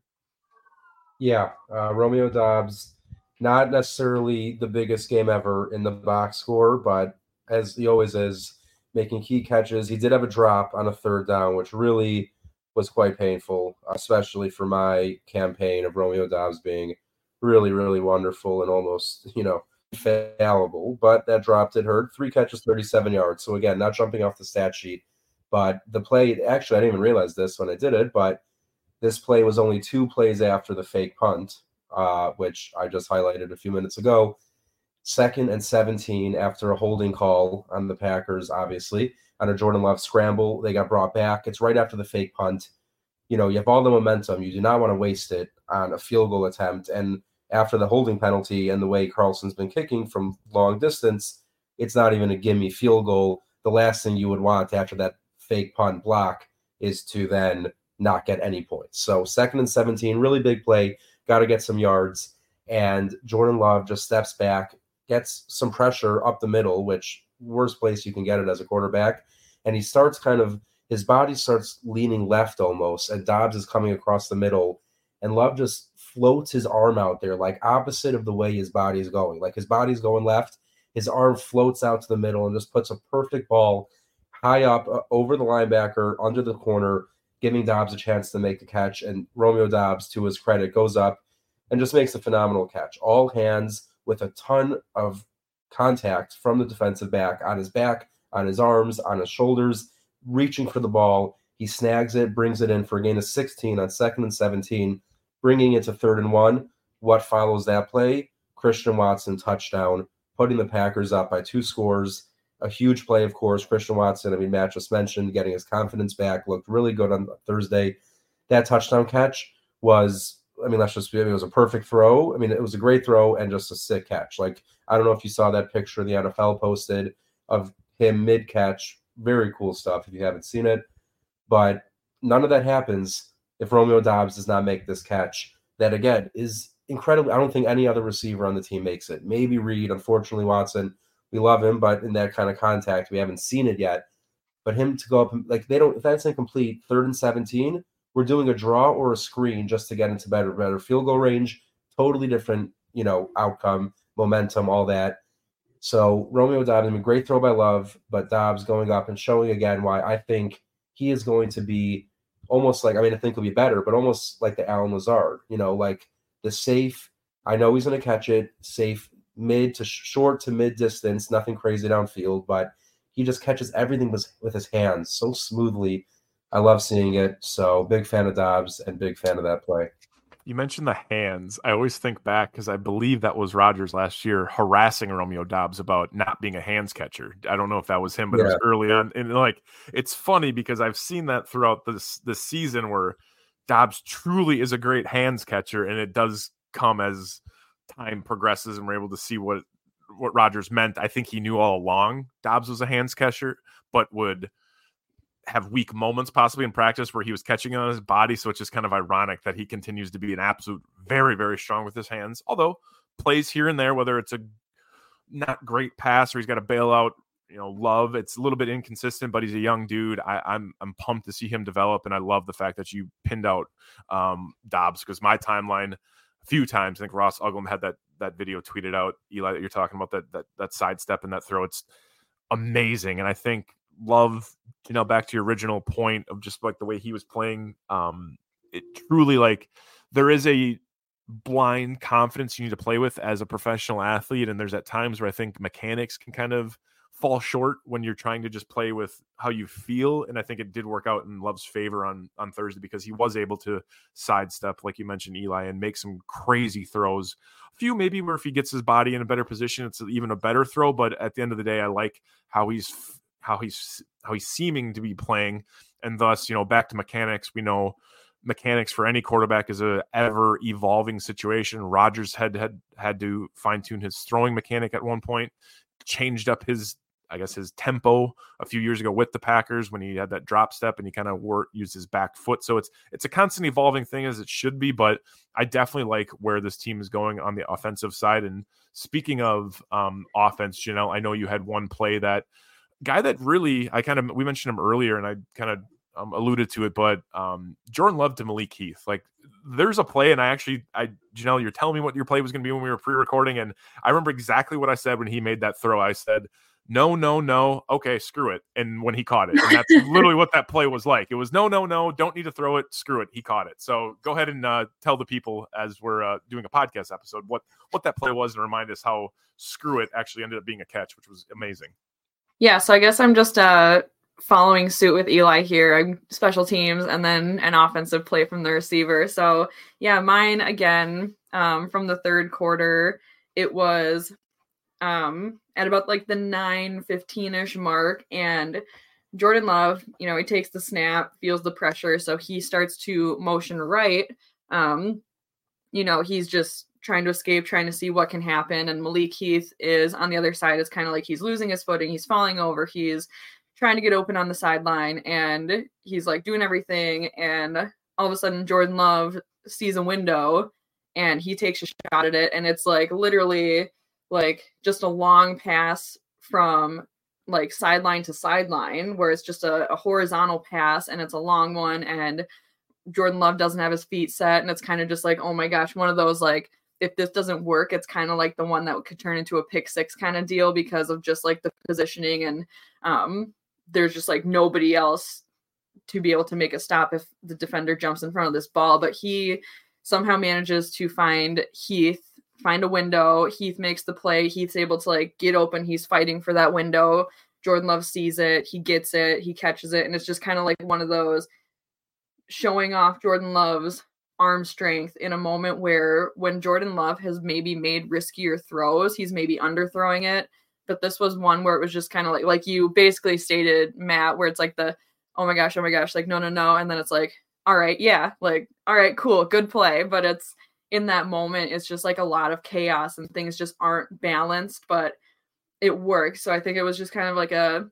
Yeah, uh, Romeo Doubs, not necessarily the biggest game ever in the box score, but as he always is, making key catches. He did have a drop on a third down, which really was quite painful, especially for my campaign of Romeo Doubs being really, really wonderful and almost, you know, fallible. But that drop did hurt. Three catches, 37 yards. So again, not jumping off the stat sheet, but the play actually I didn't even realize this when I did it, but this play was only two plays after the fake punt, uh, which I just highlighted a few minutes ago. Second and 17 after a holding call on the Packers, obviously, on a Jordan Love scramble. They got brought back. It's right after the fake punt. You know, you have all the momentum. You do not want to waste it on a field goal attempt. And after the holding penalty and the way Carlson's been kicking from long distance, it's not even a gimme field goal. The last thing you would want after that fake punt block is to then not get any points. So second and 17, really big play, got to get some yards. And Jordan Love just steps back, gets some pressure up the middle, which worst place you can get it as a quarterback. And he starts kind of his body starts leaning left almost, and Doubs is coming across the middle. And Love just floats his arm out there, like opposite of the way his body is going. Like his body's going left, his arm floats out to the middle and just puts a perfect ball high up uh, over the linebacker under the corner giving Doubs a chance to make the catch. And Romeo Doubs, to his credit, goes up and just makes a phenomenal catch. All hands with a ton of contact from the defensive back on his back, on his arms, on his shoulders, reaching for the ball. He snags it, brings it in for a gain of 16 on second and 17, bringing it to third and one. What follows that play? Christian Watson touchdown, putting the Packers up by two scores a huge play, of course. Christian Watson, I mean, Matt just mentioned getting his confidence back, looked really good on Thursday. That touchdown catch was, I mean, let's just be, it was a perfect throw. I mean, it was a great throw and just a sick catch. Like, I don't know if you saw that picture the NFL posted of him mid catch. Very cool stuff if you haven't seen it. But none of that happens if Romeo Doubs does not make this catch. That, again, is incredible. I don't think any other receiver on the team makes it. Maybe Reed, unfortunately, Watson we love him, but in that kind of contact, we haven't seen it yet. But him to go up like they don't if that's incomplete, third and seventeen, we're doing a draw or a screen just to get into better better field goal range. Totally different, you know, outcome, momentum, all that. So Romeo Doubs, I mean, great throw by Love, but Doubs going up and showing again why I think he is going to be almost like I mean, I think he'll be better, but almost like the Allen Lazard, you know, like the safe. I know he's going to catch it, safe mid to short to mid distance, nothing crazy downfield, but he just catches everything with, with his hands so smoothly. I love seeing it. So big fan of Doubs and big fan of that play. You mentioned the hands. I always think back because I believe that was Rodgers last year harassing Romeo Doubs about not being a hands catcher. I don't know if that was him, but yeah. it was early on. And like, it's funny because I've seen that throughout this this season where Doubs truly is a great hands catcher, and it does come as time progresses and we're able to see what what Rodgers meant. I think he knew all along Doubs was a hands catcher, but would have weak moments possibly in practice where he was catching on his body. So it's just kind of ironic that he continues to be an absolute very, very strong with his hands. Although plays here and there, whether it's a not great pass or he's got to bail out, you know, love. It's a little bit inconsistent, but he's a young dude. I, am I'm, I'm pumped to see him develop, and I love the fact that you pinned out um, Doubs because my timeline a few times. I think Ross Uglem had that that video tweeted out. Eli, that you're talking about that that that sidestep and that throw. It's amazing, and I think love you know back to your original point of just like the way he was playing um it truly like there is a blind confidence you need to play with as a professional athlete and there's at times where i think mechanics can kind of fall short when you're trying to just play with how you feel and i think it did work out in love's favor on on thursday because he was able to sidestep like you mentioned eli and make some crazy throws. A few maybe where if he gets his body in a better position it's even a better throw but at the end of the day i like how he's how he's how he's seeming to be playing, and thus you know back to mechanics. We know mechanics for any quarterback is a ever evolving situation. Rodgers had had had to fine tune his throwing mechanic at one point, changed up his I guess his tempo a few years ago with the Packers when he had that drop step and he kind of used his back foot. So it's it's a constant evolving thing as it should be, but I definitely like where this team is going on the offensive side. And speaking of um, offense, know, I know you had one play that guy that really I kind of we mentioned him earlier, and I kind of um, alluded to it, but um, Jordan Love to Malik Heath. Like there's a play, and I actually, I Jenelle, you're telling me what your play was going to be when we were pre-recording, and I remember exactly what I said when he made that throw. I said, "No, no, no. Okay, screw it." And when he caught it, and that's literally what that play was like. It was no, no, no. Don't need to throw it. Screw it. He caught it. So go ahead and uh, tell the people as we're uh, doing a podcast episode what what that play was, and remind us how screw it actually ended up being a catch, which was amazing. Yeah, so I guess I'm just uh following suit with Eli here. I'm special teams and then an offensive play from the receiver. So yeah, mine again um, from the third quarter. It was um, at about like the 9 15 ish mark. And Jordan Love, you know, he takes the snap, feels the pressure. So he starts to motion right. Um, you know, he's just trying to escape, trying to see what can happen. And Malik Heath is on the other side. It's kind of like he's losing his footing. He's falling over. He's trying to get open on the sideline and he's like doing everything. And all of a sudden, Jordan Love sees a window and he takes a shot at it. And it's like literally like just a long pass from like sideline to sideline where it's just a, a horizontal pass and it's a long one. And Jordan Love doesn't have his feet set. And it's kind of just like, oh my gosh, one of those like if this doesn't work, it's kind of like the one that could turn into a pick six kind of deal because of just like the positioning and um, there's just like nobody else to be able to make a stop if the defender jumps in front of this ball. But he somehow manages to find Heath, find a window. Heath makes the play. Heath's able to like get open. He's fighting for that window. Jordan Love sees it. He gets it. He catches it. And it's just kind of like one of those showing off Jordan Love's arm strength in a moment where when Jordan Love has maybe made riskier throws, he's maybe underthrowing it. But this was one where it was just kind of like like you basically stated, Matt, where it's like the oh my gosh, oh my gosh, like no no no, and then it's like, all right, yeah, like, all right, cool, good play. But it's in that moment, it's just like a lot of chaos and things just aren't balanced, but it works. So I think it was just kind of like a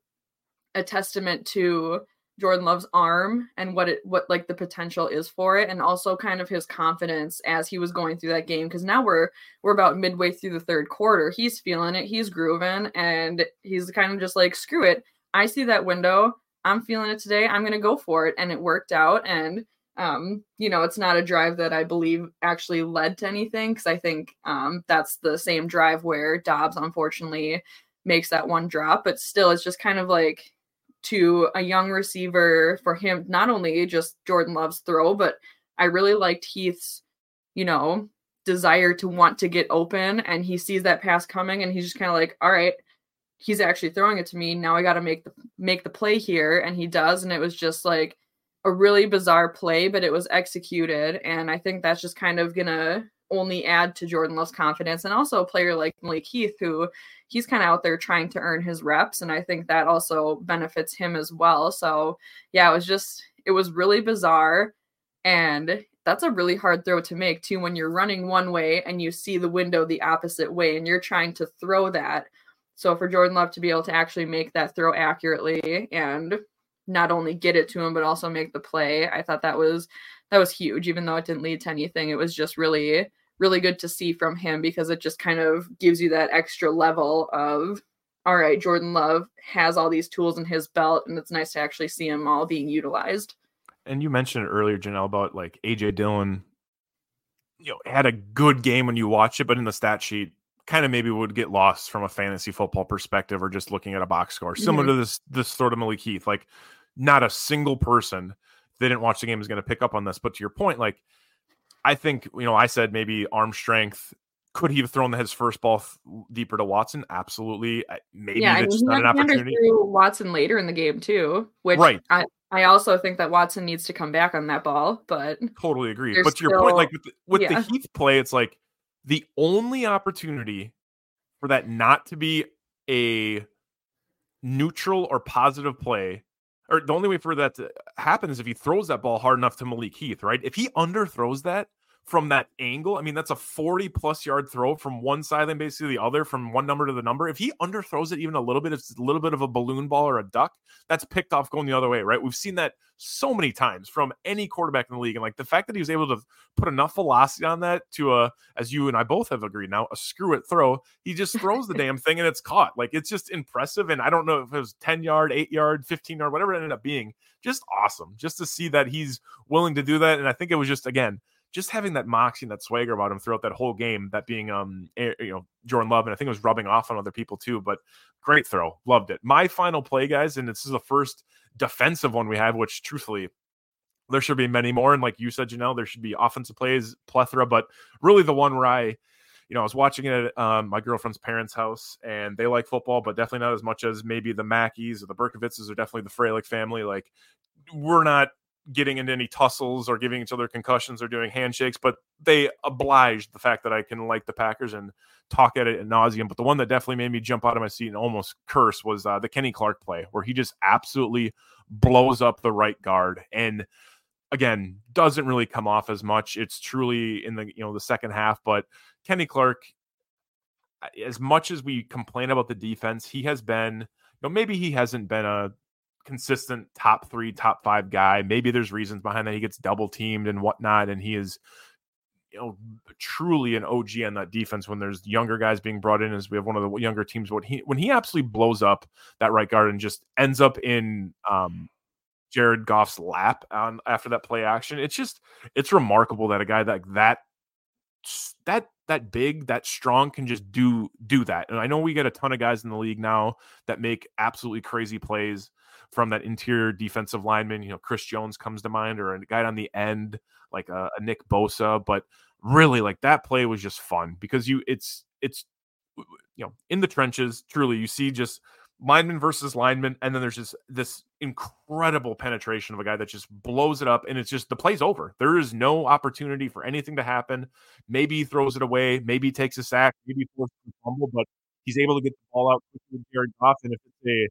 a testament to Jordan Love's arm and what it what like the potential is for it and also kind of his confidence as he was going through that game because now we're we're about midway through the third quarter. He's feeling it, he's grooving and he's kind of just like screw it. I see that window. I'm feeling it today. I'm going to go for it and it worked out and um, you know, it's not a drive that I believe actually led to anything because I think um, that's the same drive where Doubs unfortunately makes that one drop, but still, it's just kind of like to a young receiver for him, not only just Jordan Love's throw, but I really liked Heath's, you know, desire to want to get open and he sees that pass coming and he's just kind of like, all right, he's actually throwing it to me. Now I got to make the make the play here and he does and it was just like a really bizarre play, but it was executed and I think that's just kind of to only add to Jordan Love's confidence and also a player like Malik Heath who he's kind of out there trying to earn his reps and I think that also benefits him as well. So, yeah, it was just it was really bizarre and that's a really hard throw to make too when you're running one way and you see the window the opposite way and you're trying to throw that. So for Jordan Love to be able to actually make that throw accurately and not only get it to him but also make the play, I thought that was that was huge even though it didn't lead to anything. It was just really really good to see from him because it just kind of gives you that extra level of all right, Jordan Love has all these tools in his belt and it's nice to actually see them all being utilized. And you mentioned earlier, Jenelle, about like AJ Dillon, you know, had a good game when you watch it, but in the stat sheet, kind of maybe would get lost from a fantasy football perspective or just looking at a box score. Similar mm-hmm. to this this sort of Malik Heath. Like not a single person that didn't watch the game is going to pick up on this. But to your point, like I think you know, I said maybe arm strength. Could he have thrown his first ball deeper to Watson? Absolutely. Maybe yeah, I mean, not an opportunity. Watson later in the game too, which right. I, I also think that Watson needs to come back on that ball, but totally agree. But to still, your point, like with, the, with yeah. the Heath play, it's like the only opportunity for that not to be a neutral or positive play or the only way for that to happen is if he throws that ball hard enough to Malik Heath, right? If he underthrows that from that angle, I mean, that's a 40 plus yard throw from one sideline basically the other, from one number to the number. If he underthrows it even a little bit, it's a little bit of a balloon ball or a duck, that's picked off going the other way, right? We've seen that so many times from any quarterback in the league. And like the fact that he was able to put enough velocity on that to a, as you and I both have agreed now, a screw it throw, he just throws the damn thing and it's caught. Like it's just impressive. And I don't know if it was 10 yard, eight yard, 15 yard, whatever it ended up being, just awesome just to see that he's willing to do that. And I think it was just, again, just having that moxie and that swagger about him throughout that whole game, that being um you know Jordan Love, and I think it was rubbing off on other people too. But great throw, loved it. My final play, guys, and this is the first defensive one we have, which truthfully there should be many more. And like you said, Jenelle, there should be offensive plays plethora, but really the one where I, you know, I was watching it at um, my girlfriend's parents' house, and they like football, but definitely not as much as maybe the Mackeys or the Berkovitzes or definitely the Froelich family. Like we're not getting into any tussles or giving each other concussions or doing handshakes, but they obliged the fact that I can like the Packers and talk at it at nauseum. But the one that definitely made me jump out of my seat and almost curse was uh, the Kenny Clark play, where he just absolutely blows up the right guard and again doesn't really come off as much. It's truly in the you know the second half, but Kenny Clark, as much as we complain about the defense, he has been. You know, maybe he hasn't been a consistent top three, top five guy. Maybe there's reasons behind that he gets double teamed and whatnot, and he is you know truly an OG on that defense when there's younger guys being brought in as we have one of the younger teams when he when he absolutely blows up that right guard and just ends up in um Jared Goff's lap on after that play action it's just it's remarkable that a guy like that that that big that strong can just do do that and I know we get a ton of guys in the league now that make absolutely crazy plays from that interior defensive lineman. You know, Chris Jones comes to mind, or a guy on the end like a, a Nick Bosa. But really, like that play was just fun because you it's it's you know in the trenches. Truly, you see just lineman versus lineman, and then there's just this incredible penetration of a guy that just blows it up, and it's just the play's over. There is no opportunity for anything to happen. Maybe he throws it away, maybe he takes a sack, maybe forces a fumble, but he's able to get the ball out quickly with Jared Goff. And if it's a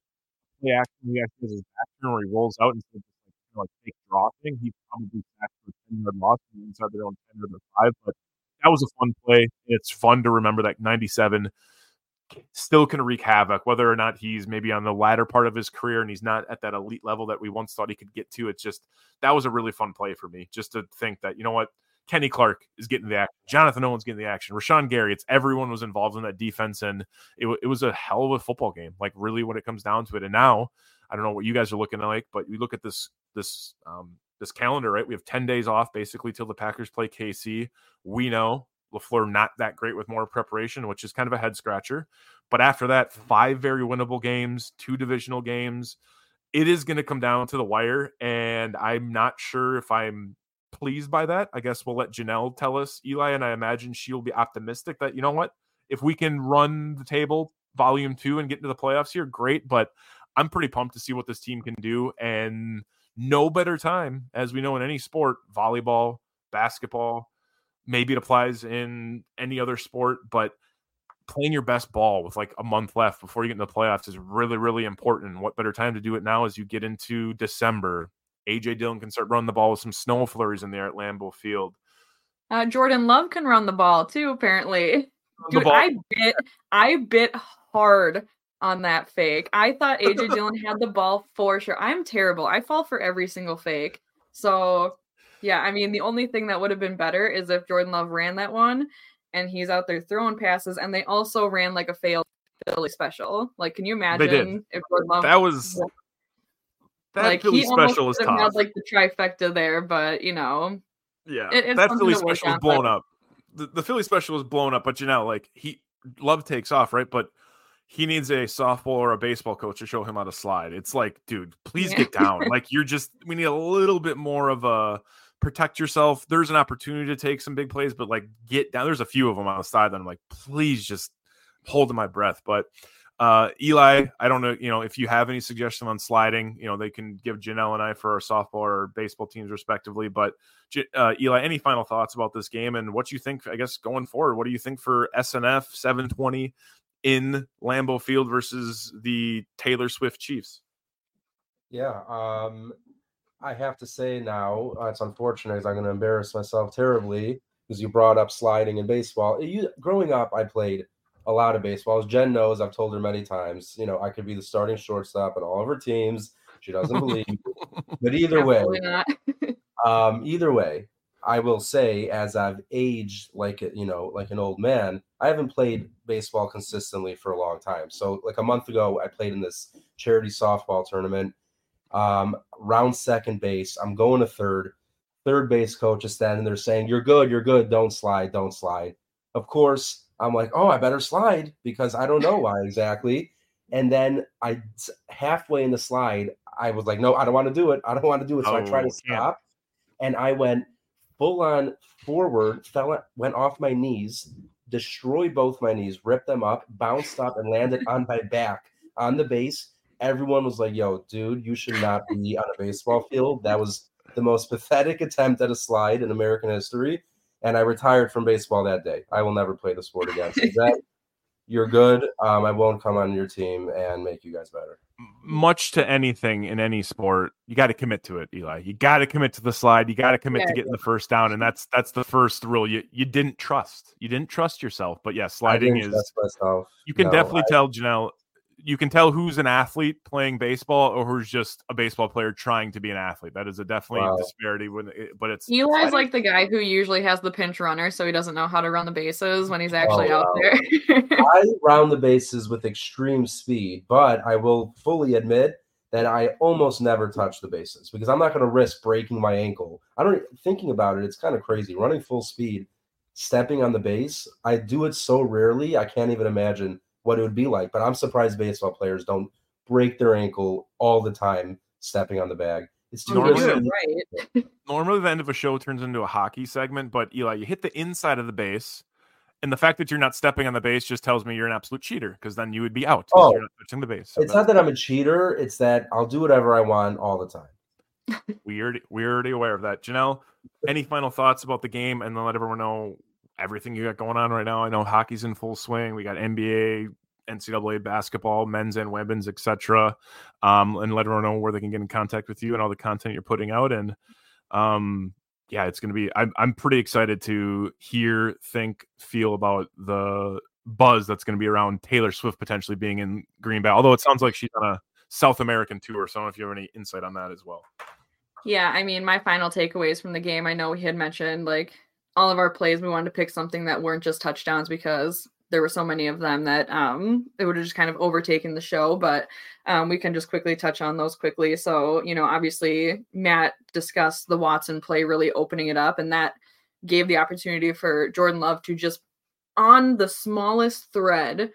play action he actually has his action where he rolls out instead of just like, you know, like fake thing, he probably sacked for 10 yard loss inside their own 10 or 5. But that was a fun play. It's fun to remember that 97 still can wreak havoc, whether or not he's maybe on the latter part of his career and he's not at that elite level that we once thought he could get to. It's just that was a really fun play for me, just to think that, you know what, Kenny Clark is getting the action. Jonathan Owens getting the action. Rashan Gary, it's everyone was involved in that defense, and it, it was a hell of a football game. Like really, when it comes down to it. And now, I don't know what you guys are looking like, but you look at this this um, this calendar, right? We have 10 days off basically till the Packers play KC. We know LaFleur not that great with more preparation, which is kind of a head scratcher. But after that, mm-hmm. five very winnable games, two divisional games. It is going to come down to the wire. And I'm not sure if I'm pleased by that. I guess we'll let Jenelle tell us, Eli, and I imagine she'll be optimistic that, you know what, if we can run the table volume two and get into the playoffs here, great. But I'm pretty pumped to see what this team can do. And no better time, as we know in any sport, volleyball, basketball, maybe it applies in any other sport, but playing your best ball with like a month left before you get into the playoffs is really, really important. What better time to do it now as you get into December? AJ Dillon can start running the ball with some snow flurries in there at Lambeau Field. Uh, Jordan Love can run the ball too, apparently. Dude, I bit I bit hard on that fake. I thought AJ Dillon had the ball for sure. I'm terrible. I fall for every single fake. So yeah, I mean, the only thing that would have been better is if Jordan Love ran that one and he's out there throwing passes, and they also ran like a failed Philly special. Like, can you imagine if Jordan Love that was that like, Philly special was tough. Had, like the trifecta there, but you know, yeah, it, that Philly special was blown up. The, the Philly special was blown up, but you know, like he Love takes off, right? But he needs a softball or a baseball coach to show him how to slide. It's like, dude, please yeah. get down. like you're just we need a little bit more of a protect yourself. There's an opportunity to take some big plays, but like get down. There's a few of them on the side that I'm like, please just holding my breath. But uh, Eli, I don't know, you know, if you have any suggestion on sliding, you know, they can give Jenelle and I for our softball or baseball teams respectively. But uh, Eli, any final thoughts about this game and what you think? I guess going forward, what do you think for SNF 720 in Lambeau Field versus the Taylor Swift Chiefs? Yeah, um, I have to say now, uh, it's unfortunate because I'm going to embarrass myself terribly because you brought up sliding in baseball. You, growing up, I played a lot of baseball. As Jen knows, I've told her many times, you know, I could be the starting shortstop in all of her teams. She doesn't believe. but either way, um, either way, I will say, as I've aged like it, you know, like an old man, I haven't played baseball consistently for a long time. So, like a month ago, I played in this charity softball tournament um, round second base. I'm going to third. Third base coach is standing there saying, You're good, you're good. Don't slide, don't slide. Of course, I'm like, Oh, I better slide because I don't know why exactly. And then I halfway in the slide, I was like, No, I don't want to do it. I don't want to do it. So oh, I tried to stop yeah. and I went full on forward, fell, went off my knees, destroyed both my knees, ripped them up, bounced up, and landed on my back on the base everyone was like, "Yo, dude, you should not be on a baseball field." That was the most pathetic attempt at a slide in American history, and I retired from baseball that day. I will never play the sport again. So that you're good. Um, I won't come on your team and make you guys better. Much to anything in any sport, you got to commit to it, Eli. You got to commit to the slide. You got to commit yeah, to getting the first down, and that's that's the first rule. You you didn't trust. You didn't trust yourself, but yeah, sliding is. You can no, definitely I, tell Jenelle you can tell who's an athlete playing baseball or who's just a baseball player trying to be an athlete. That is a definitely wow. disparity when it, but it's Eli's like the guy who usually has the pinch runner, so he doesn't know how to run the bases when he's actually oh, out wow. there. I round the bases with extreme speed, but I will fully admit that I almost never touch the bases because I'm not going to risk breaking my ankle. I don't thinking about it, it's kind of crazy. Running full speed, stepping on the base, I do it so rarely, I can't even imagine what it would be like. But I'm surprised baseball players don't break their ankle all the time stepping on the bag. It's too normally, right. normally the end of a show turns into a hockey segment, but Eli, you hit the inside of the base, and the fact that you're not stepping on the base just tells me you're an absolute cheater because then you would be out. Oh, you're not touching the base. So it's not that I'm a cheater; it's that I'll do whatever I want all the time. we already we're already aware of that. Jenelle, any final thoughts about the game, and then let everyone know everything you got going on right now. I know hockey's in full swing. We got NBA, NCAA basketball, men's and women's, etc. Um, and let everyone know where they can get in contact with you and all the content you're putting out. And um, yeah, it's going to be. I'm I'm pretty excited to hear, think, feel about the buzz that's going to be around Taylor Swift potentially being in Green Bay. Although it sounds like she's on a South American tour, so I don't know if you have any insight on that as well. Yeah, I mean, my final takeaways from the game. I know we had mentioned like all of our plays, we wanted to pick something that weren't just touchdowns because there were so many of them that um, it would have just kind of overtaken the show. But um, we can just quickly touch on those quickly. So, you know, obviously, Matt discussed the Watson play really opening it up, and that gave the opportunity for Jordan Love to just on the smallest thread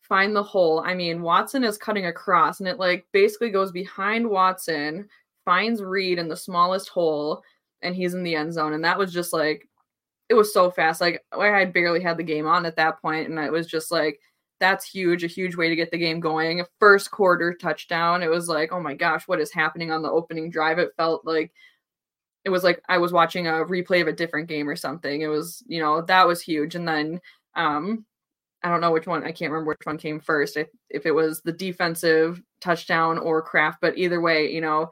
find the hole. I mean, Watson is cutting across, and it like basically goes behind Watson, finds Reed in the smallest hole, and he's in the end zone. And that was just like it was so fast. Like I had barely had the game on at that point, and it was just like that's huge, a huge way to get the game going. A First quarter touchdown. It was like, oh my gosh, what is happening on the opening drive? It felt like it was like I was watching a replay of a different game or something. It was, you know, that was huge. And then um I don't know which one, I can't remember which one came first. If, if it was the defensive touchdown or Kraft, but either way, you know,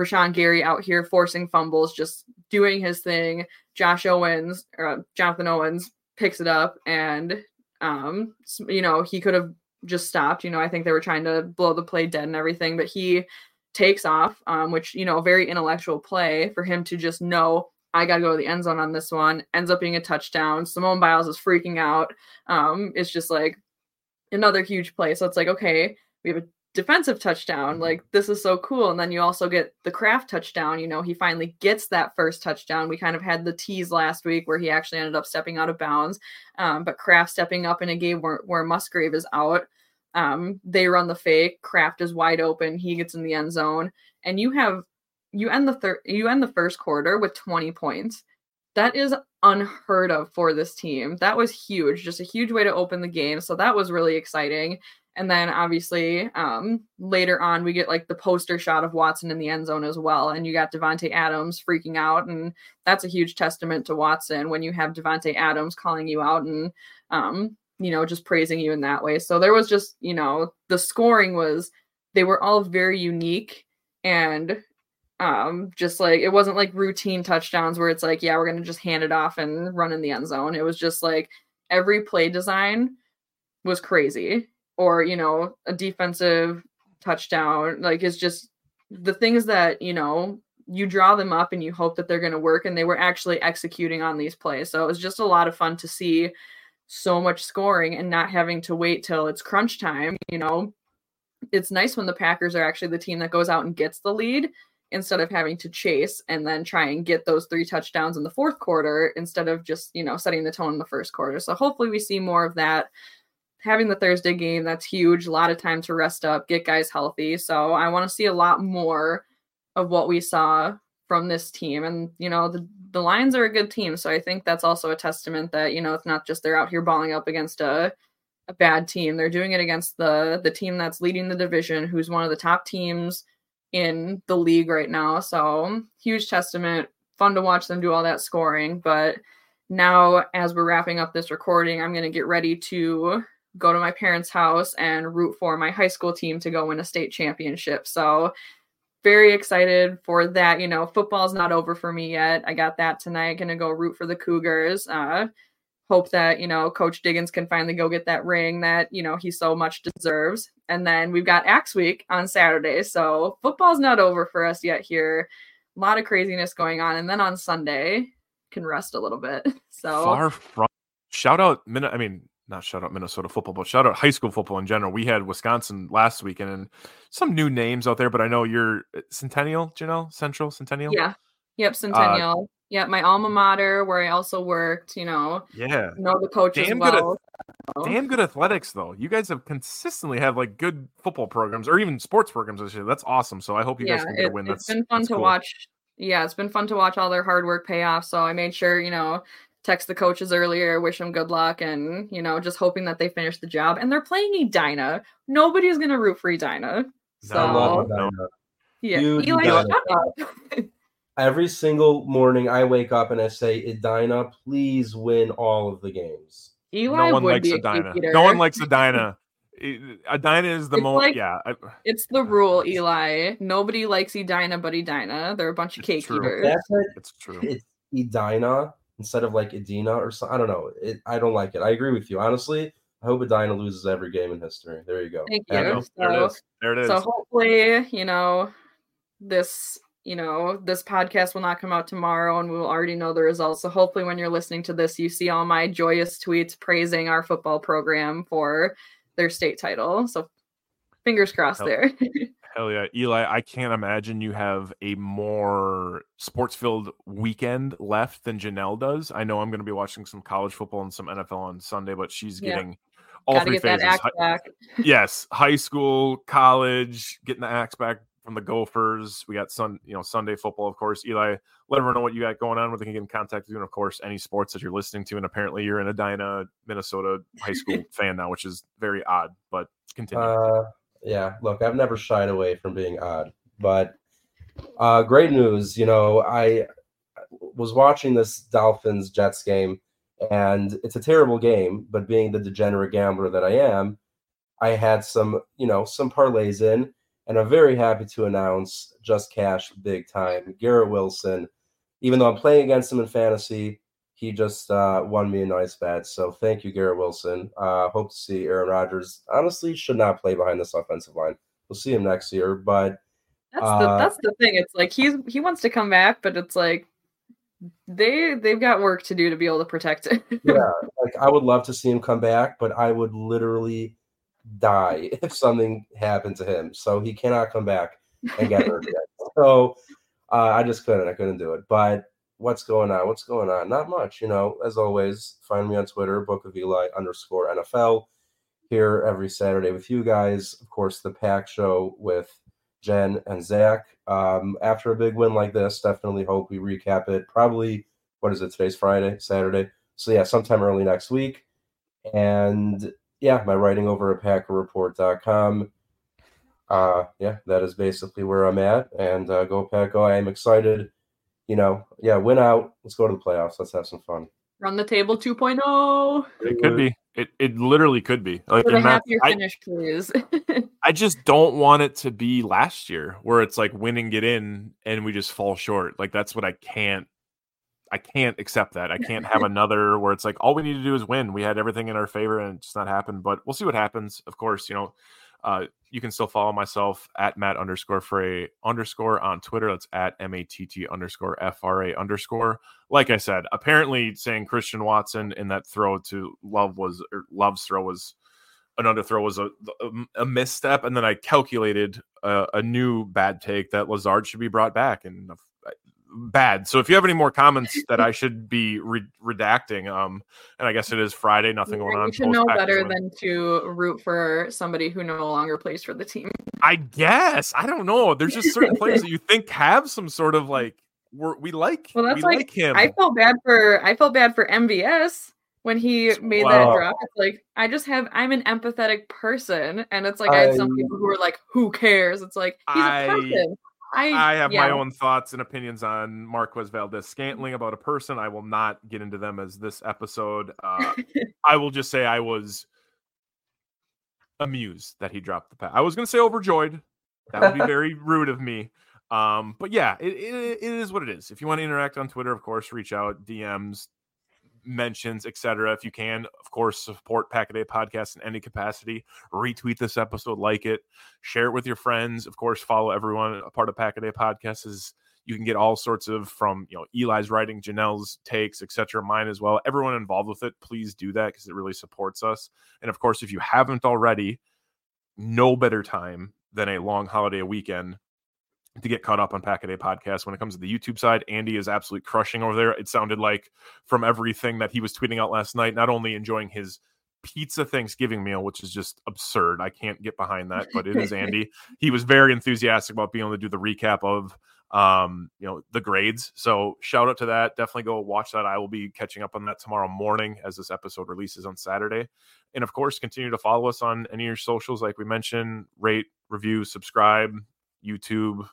Rashan Gary out here forcing fumbles, just doing his thing. Josh Owens, or uh, Jonathan Owens picks it up and um, you know, he could have just stopped. You know, I think they were trying to blow the play dead and everything, but he takes off, um, which, you know, very intellectual play for him to just know I got to go to the end zone on this one. Ends up being a touchdown. Simone Biles is freaking out. Um, it's just like another huge play. So it's like, okay, we have a defensive touchdown. Like this is so cool. And then you also get the Kraft touchdown. You know, he finally gets that first touchdown. We kind of had the tease last week where he actually ended up stepping out of bounds. Um, but Kraft stepping up in a game where, where Musgrave is out. Um, they run the fake. Kraft is wide open. He gets in the end zone. And you have you end the third you end the first quarter with 20 points. That is unheard of for this team. That was huge, just a huge way to open the game. So that was really exciting. And then obviously um, later on, we get like the poster shot of Watson in the end zone as well. And you got Davante Adams freaking out. And that's a huge testament to Watson when you have Davante Adams calling you out and, um, you know, just praising you in that way. So there was just, you know, the scoring was, they were all very unique and um just like it wasn't like routine touchdowns where it's like yeah we're gonna just hand it off and run in the end zone. It was just like every play design was crazy or you know a defensive touchdown like it's just the things that you know you draw them up and you hope that they're going to work and they were actually executing on these plays. So it was just a lot of fun to see so much scoring and not having to wait till it's crunch time you know? It's nice when the packers are actually the team that goes out and gets the lead instead of having to chase and then try and get those three touchdowns in the fourth quarter instead of just you know setting the tone in the first quarter so hopefully we see more of that having the Thursday game, that's huge. A lot of time to rest up, get guys healthy. So I want to see a lot more of what we saw from this team. And, you know, the, the Lions are a good team. So I think that's also a testament that, you know, it's not just they're out here balling up against a, a bad team. They're doing it against the the team that's leading the division, who's one of the top teams in the league right now. So huge testament. Fun to watch them do all that scoring. But now as we're wrapping up this recording, I'm gonna get ready to go to my parents' house and root for my high school team to go win a state championship. So very excited for that. You know, football's not over for me yet. I got that tonight. Gonna go root for the Cougars. Uh, hope that you know Coach Diggins can finally go get that ring that you know he so much deserves. And then we've got Axe Week on Saturday, so football's not over for us yet here. A lot of craziness going on, and then on Sunday can rest a little bit. So far from shout out minute. I mean, not shout out Minnesota football, but shout out high school football in general. We had Wisconsin last weekend and some new names out there, but I know you're uh, Centennial, Jenelle, Central Centennial. Yeah. Yep. Uh, Centennial. Uh, yeah. My alma mater where I also worked, you know, yeah. Know the coaches damn well. Good, damn good athletics though. You guys have consistently had like good football programs or even sports programs this year. That's awesome. So I hope you yeah, guys can get it, a win. That's it's been fun to cool. watch. Yeah, it's been fun to watch all their hard work pay off. So I made sure, you know, text the coaches earlier, wish them good luck, and you know, just hoping that they finish the job. And they're playing Edina. Nobody's gonna root for Edina. So no, yeah, Dude, Eli, shut up. Every single morning I wake up and I say, Edina, please win all of the games. Eli no one likes Edina. No one likes Edina. Edina is the it's most. Like, yeah, it's the rule, Eli. Nobody likes Edina but Edina. They're a bunch of cake true. eaters. That's it. It's true. It's Edina instead of like Edina or something. I don't know. It, I don't like it. I agree with you. Honestly, I hope Edina loses every game in history. There you go. Thank you. So, there it is. There it is. So hopefully, you know, this you know, this podcast will not come out tomorrow and we will already know the results. So hopefully when you're listening to this, you see all my joyous tweets praising our football program for their state title. So fingers crossed Hell, there. hell yeah. Eli, I can't imagine you have a more sports filled weekend left than Jenelle does. I know I'm going to be watching some college football and some NFL on Sunday, but she's Yeah. getting all Gotta three phases. act Hi- back. yes, high school, college, getting the axe back from the Gophers. We got sun, you know, Sunday football, of course. Eli, let everyone know what you got going on. Where they can get in contact with you, and of course, any sports that you're listening to. And apparently, you're an Edina, Minnesota high school fan now, which is very odd. But continue. Uh, yeah, look, I've never shied away from being odd, but uh, great news. You know, I was watching this Dolphins Jets game, and it's a terrible game. But being the degenerate gambler that I am, I had some, you know, some parlays in, and I'm very happy to announce just cash big time. Garrett Wilson, even though I'm playing against him in fantasy, he just uh, won me a nice bet. So thank you, Garrett Wilson. Uh, hope to see Aaron Rodgers. Honestly, should not play behind this offensive line. We'll see him next year, but That's the Uh, that's the thing. It's like he's he wants to come back, but it's like they they've got work to do to be able to protect it. yeah, like I would love to see him come back, but I would literally die if something happened to him. So he cannot come back and get hurt again. So uh, I just couldn't. I couldn't do it. But what's going on? What's going on? Not much. You know, as always, find me on Twitter, Book of Eli underscore NFL. Here every Saturday with you guys. Of course, the Pack Show with Jen and Zach. Um, after a big win like this, definitely hope we recap it. Probably, what is it? Today's Friday, Saturday. So yeah, sometime early next week. And yeah, my writing over at packerreport.com. Uh, yeah, that is basically where I'm at. And uh, go Pack Go. I am excited. You know, yeah, win out. Let's go to the playoffs. Let's have some fun. Run the table oh. 2.0 it could be. It it literally could be. Like, with a and that's- happier I- finish, please. I just don't want it to be last year where it's like win and get in and we just fall short. Like that's what I can't I can't accept that. I can't have another where it's like all we need to do is win. We had everything in our favor and it's not happened. But we'll see what happens. Of course, you know, uh, you can still follow myself at Matt underscore Frey underscore on Twitter. That's at M A T T underscore F R A underscore. Like I said, apparently saying Christian Watson in that throw to Love was or Love's throw was an underthrow was a, a, a misstep, and then I calculated a, a new bad take that Lazard should be brought back and uh, bad. So if you have any more comments that I should be re- redacting, um, and I guess it is Friday, nothing going on. You should know better than to root for somebody who no longer plays for the team. I guess I don't know. There's just certain players that you think have some sort of like we're, we like. Well, that's we like- like him. I felt bad for I felt bad for MVS when he made that drop. It's like I just have I'm an empathetic person, and it's like I, had some people who were like, "Who cares?" It's like he's I- a person. I I have my own thoughts and opinions on Marquez Valdes-Scantling about a person. I will not get into them as this episode. Uh, I will just say I was amused that he dropped the pass. I was going to say overjoyed. That would be very rude of me. Um, but yeah, it, it, it is what it is. If you want to interact on Twitter, of course, reach out, DMs, mentions, etc. If you can, of course, support Pack a Day Podcast in any capacity. Retweet this episode, like it, share it with your friends. Of course, follow everyone. A part of Pack a Day Podcast is you can get all sorts of from you know Eli's writing, Jenelle's takes, etc. Mine as well. Everyone involved with it, please do that because it really supports us. And of course, if you haven't already, no better time than a long holiday weekend to get caught up on Pack a Day podcast. When it comes to the YouTube side, Andy is absolutely crushing over there. It sounded like from everything that he was tweeting out last night, not only enjoying his pizza Thanksgiving meal, which is just absurd. I can't get behind that, but it is Andy. He was very enthusiastic about being able to do the recap of um you know the grades so shout out to that definitely go watch that i will be catching up on that tomorrow morning as this episode releases on saturday and of course continue to follow us on any of your socials like we mentioned rate review subscribe youtube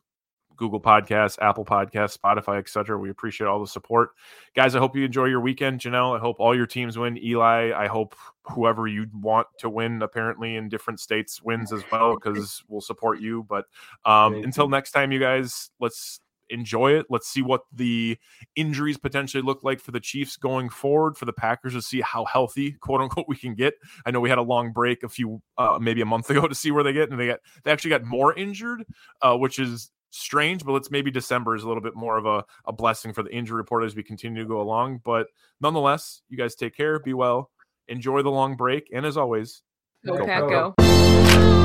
google podcasts apple podcasts spotify etc we appreciate all the support. Guys i hope you enjoy your weekend jenelle. I hope all your teams win. Eli i hope whoever you want to win apparently in different states wins as well because we'll support you. But um until next time you guys let's enjoy it. Let's see what the injuries potentially look like for the chiefs going forward for the packers to see how healthy quote unquote we can get. I know we had a long break a few uh maybe a month ago to see where they get and they got they actually got more injured uh which is strange, but let's maybe December is a little bit more of a, a blessing for the injury report as we continue to go along. But nonetheless, you guys take care, be well, enjoy the long break, and as always, Go, Go Pack. go.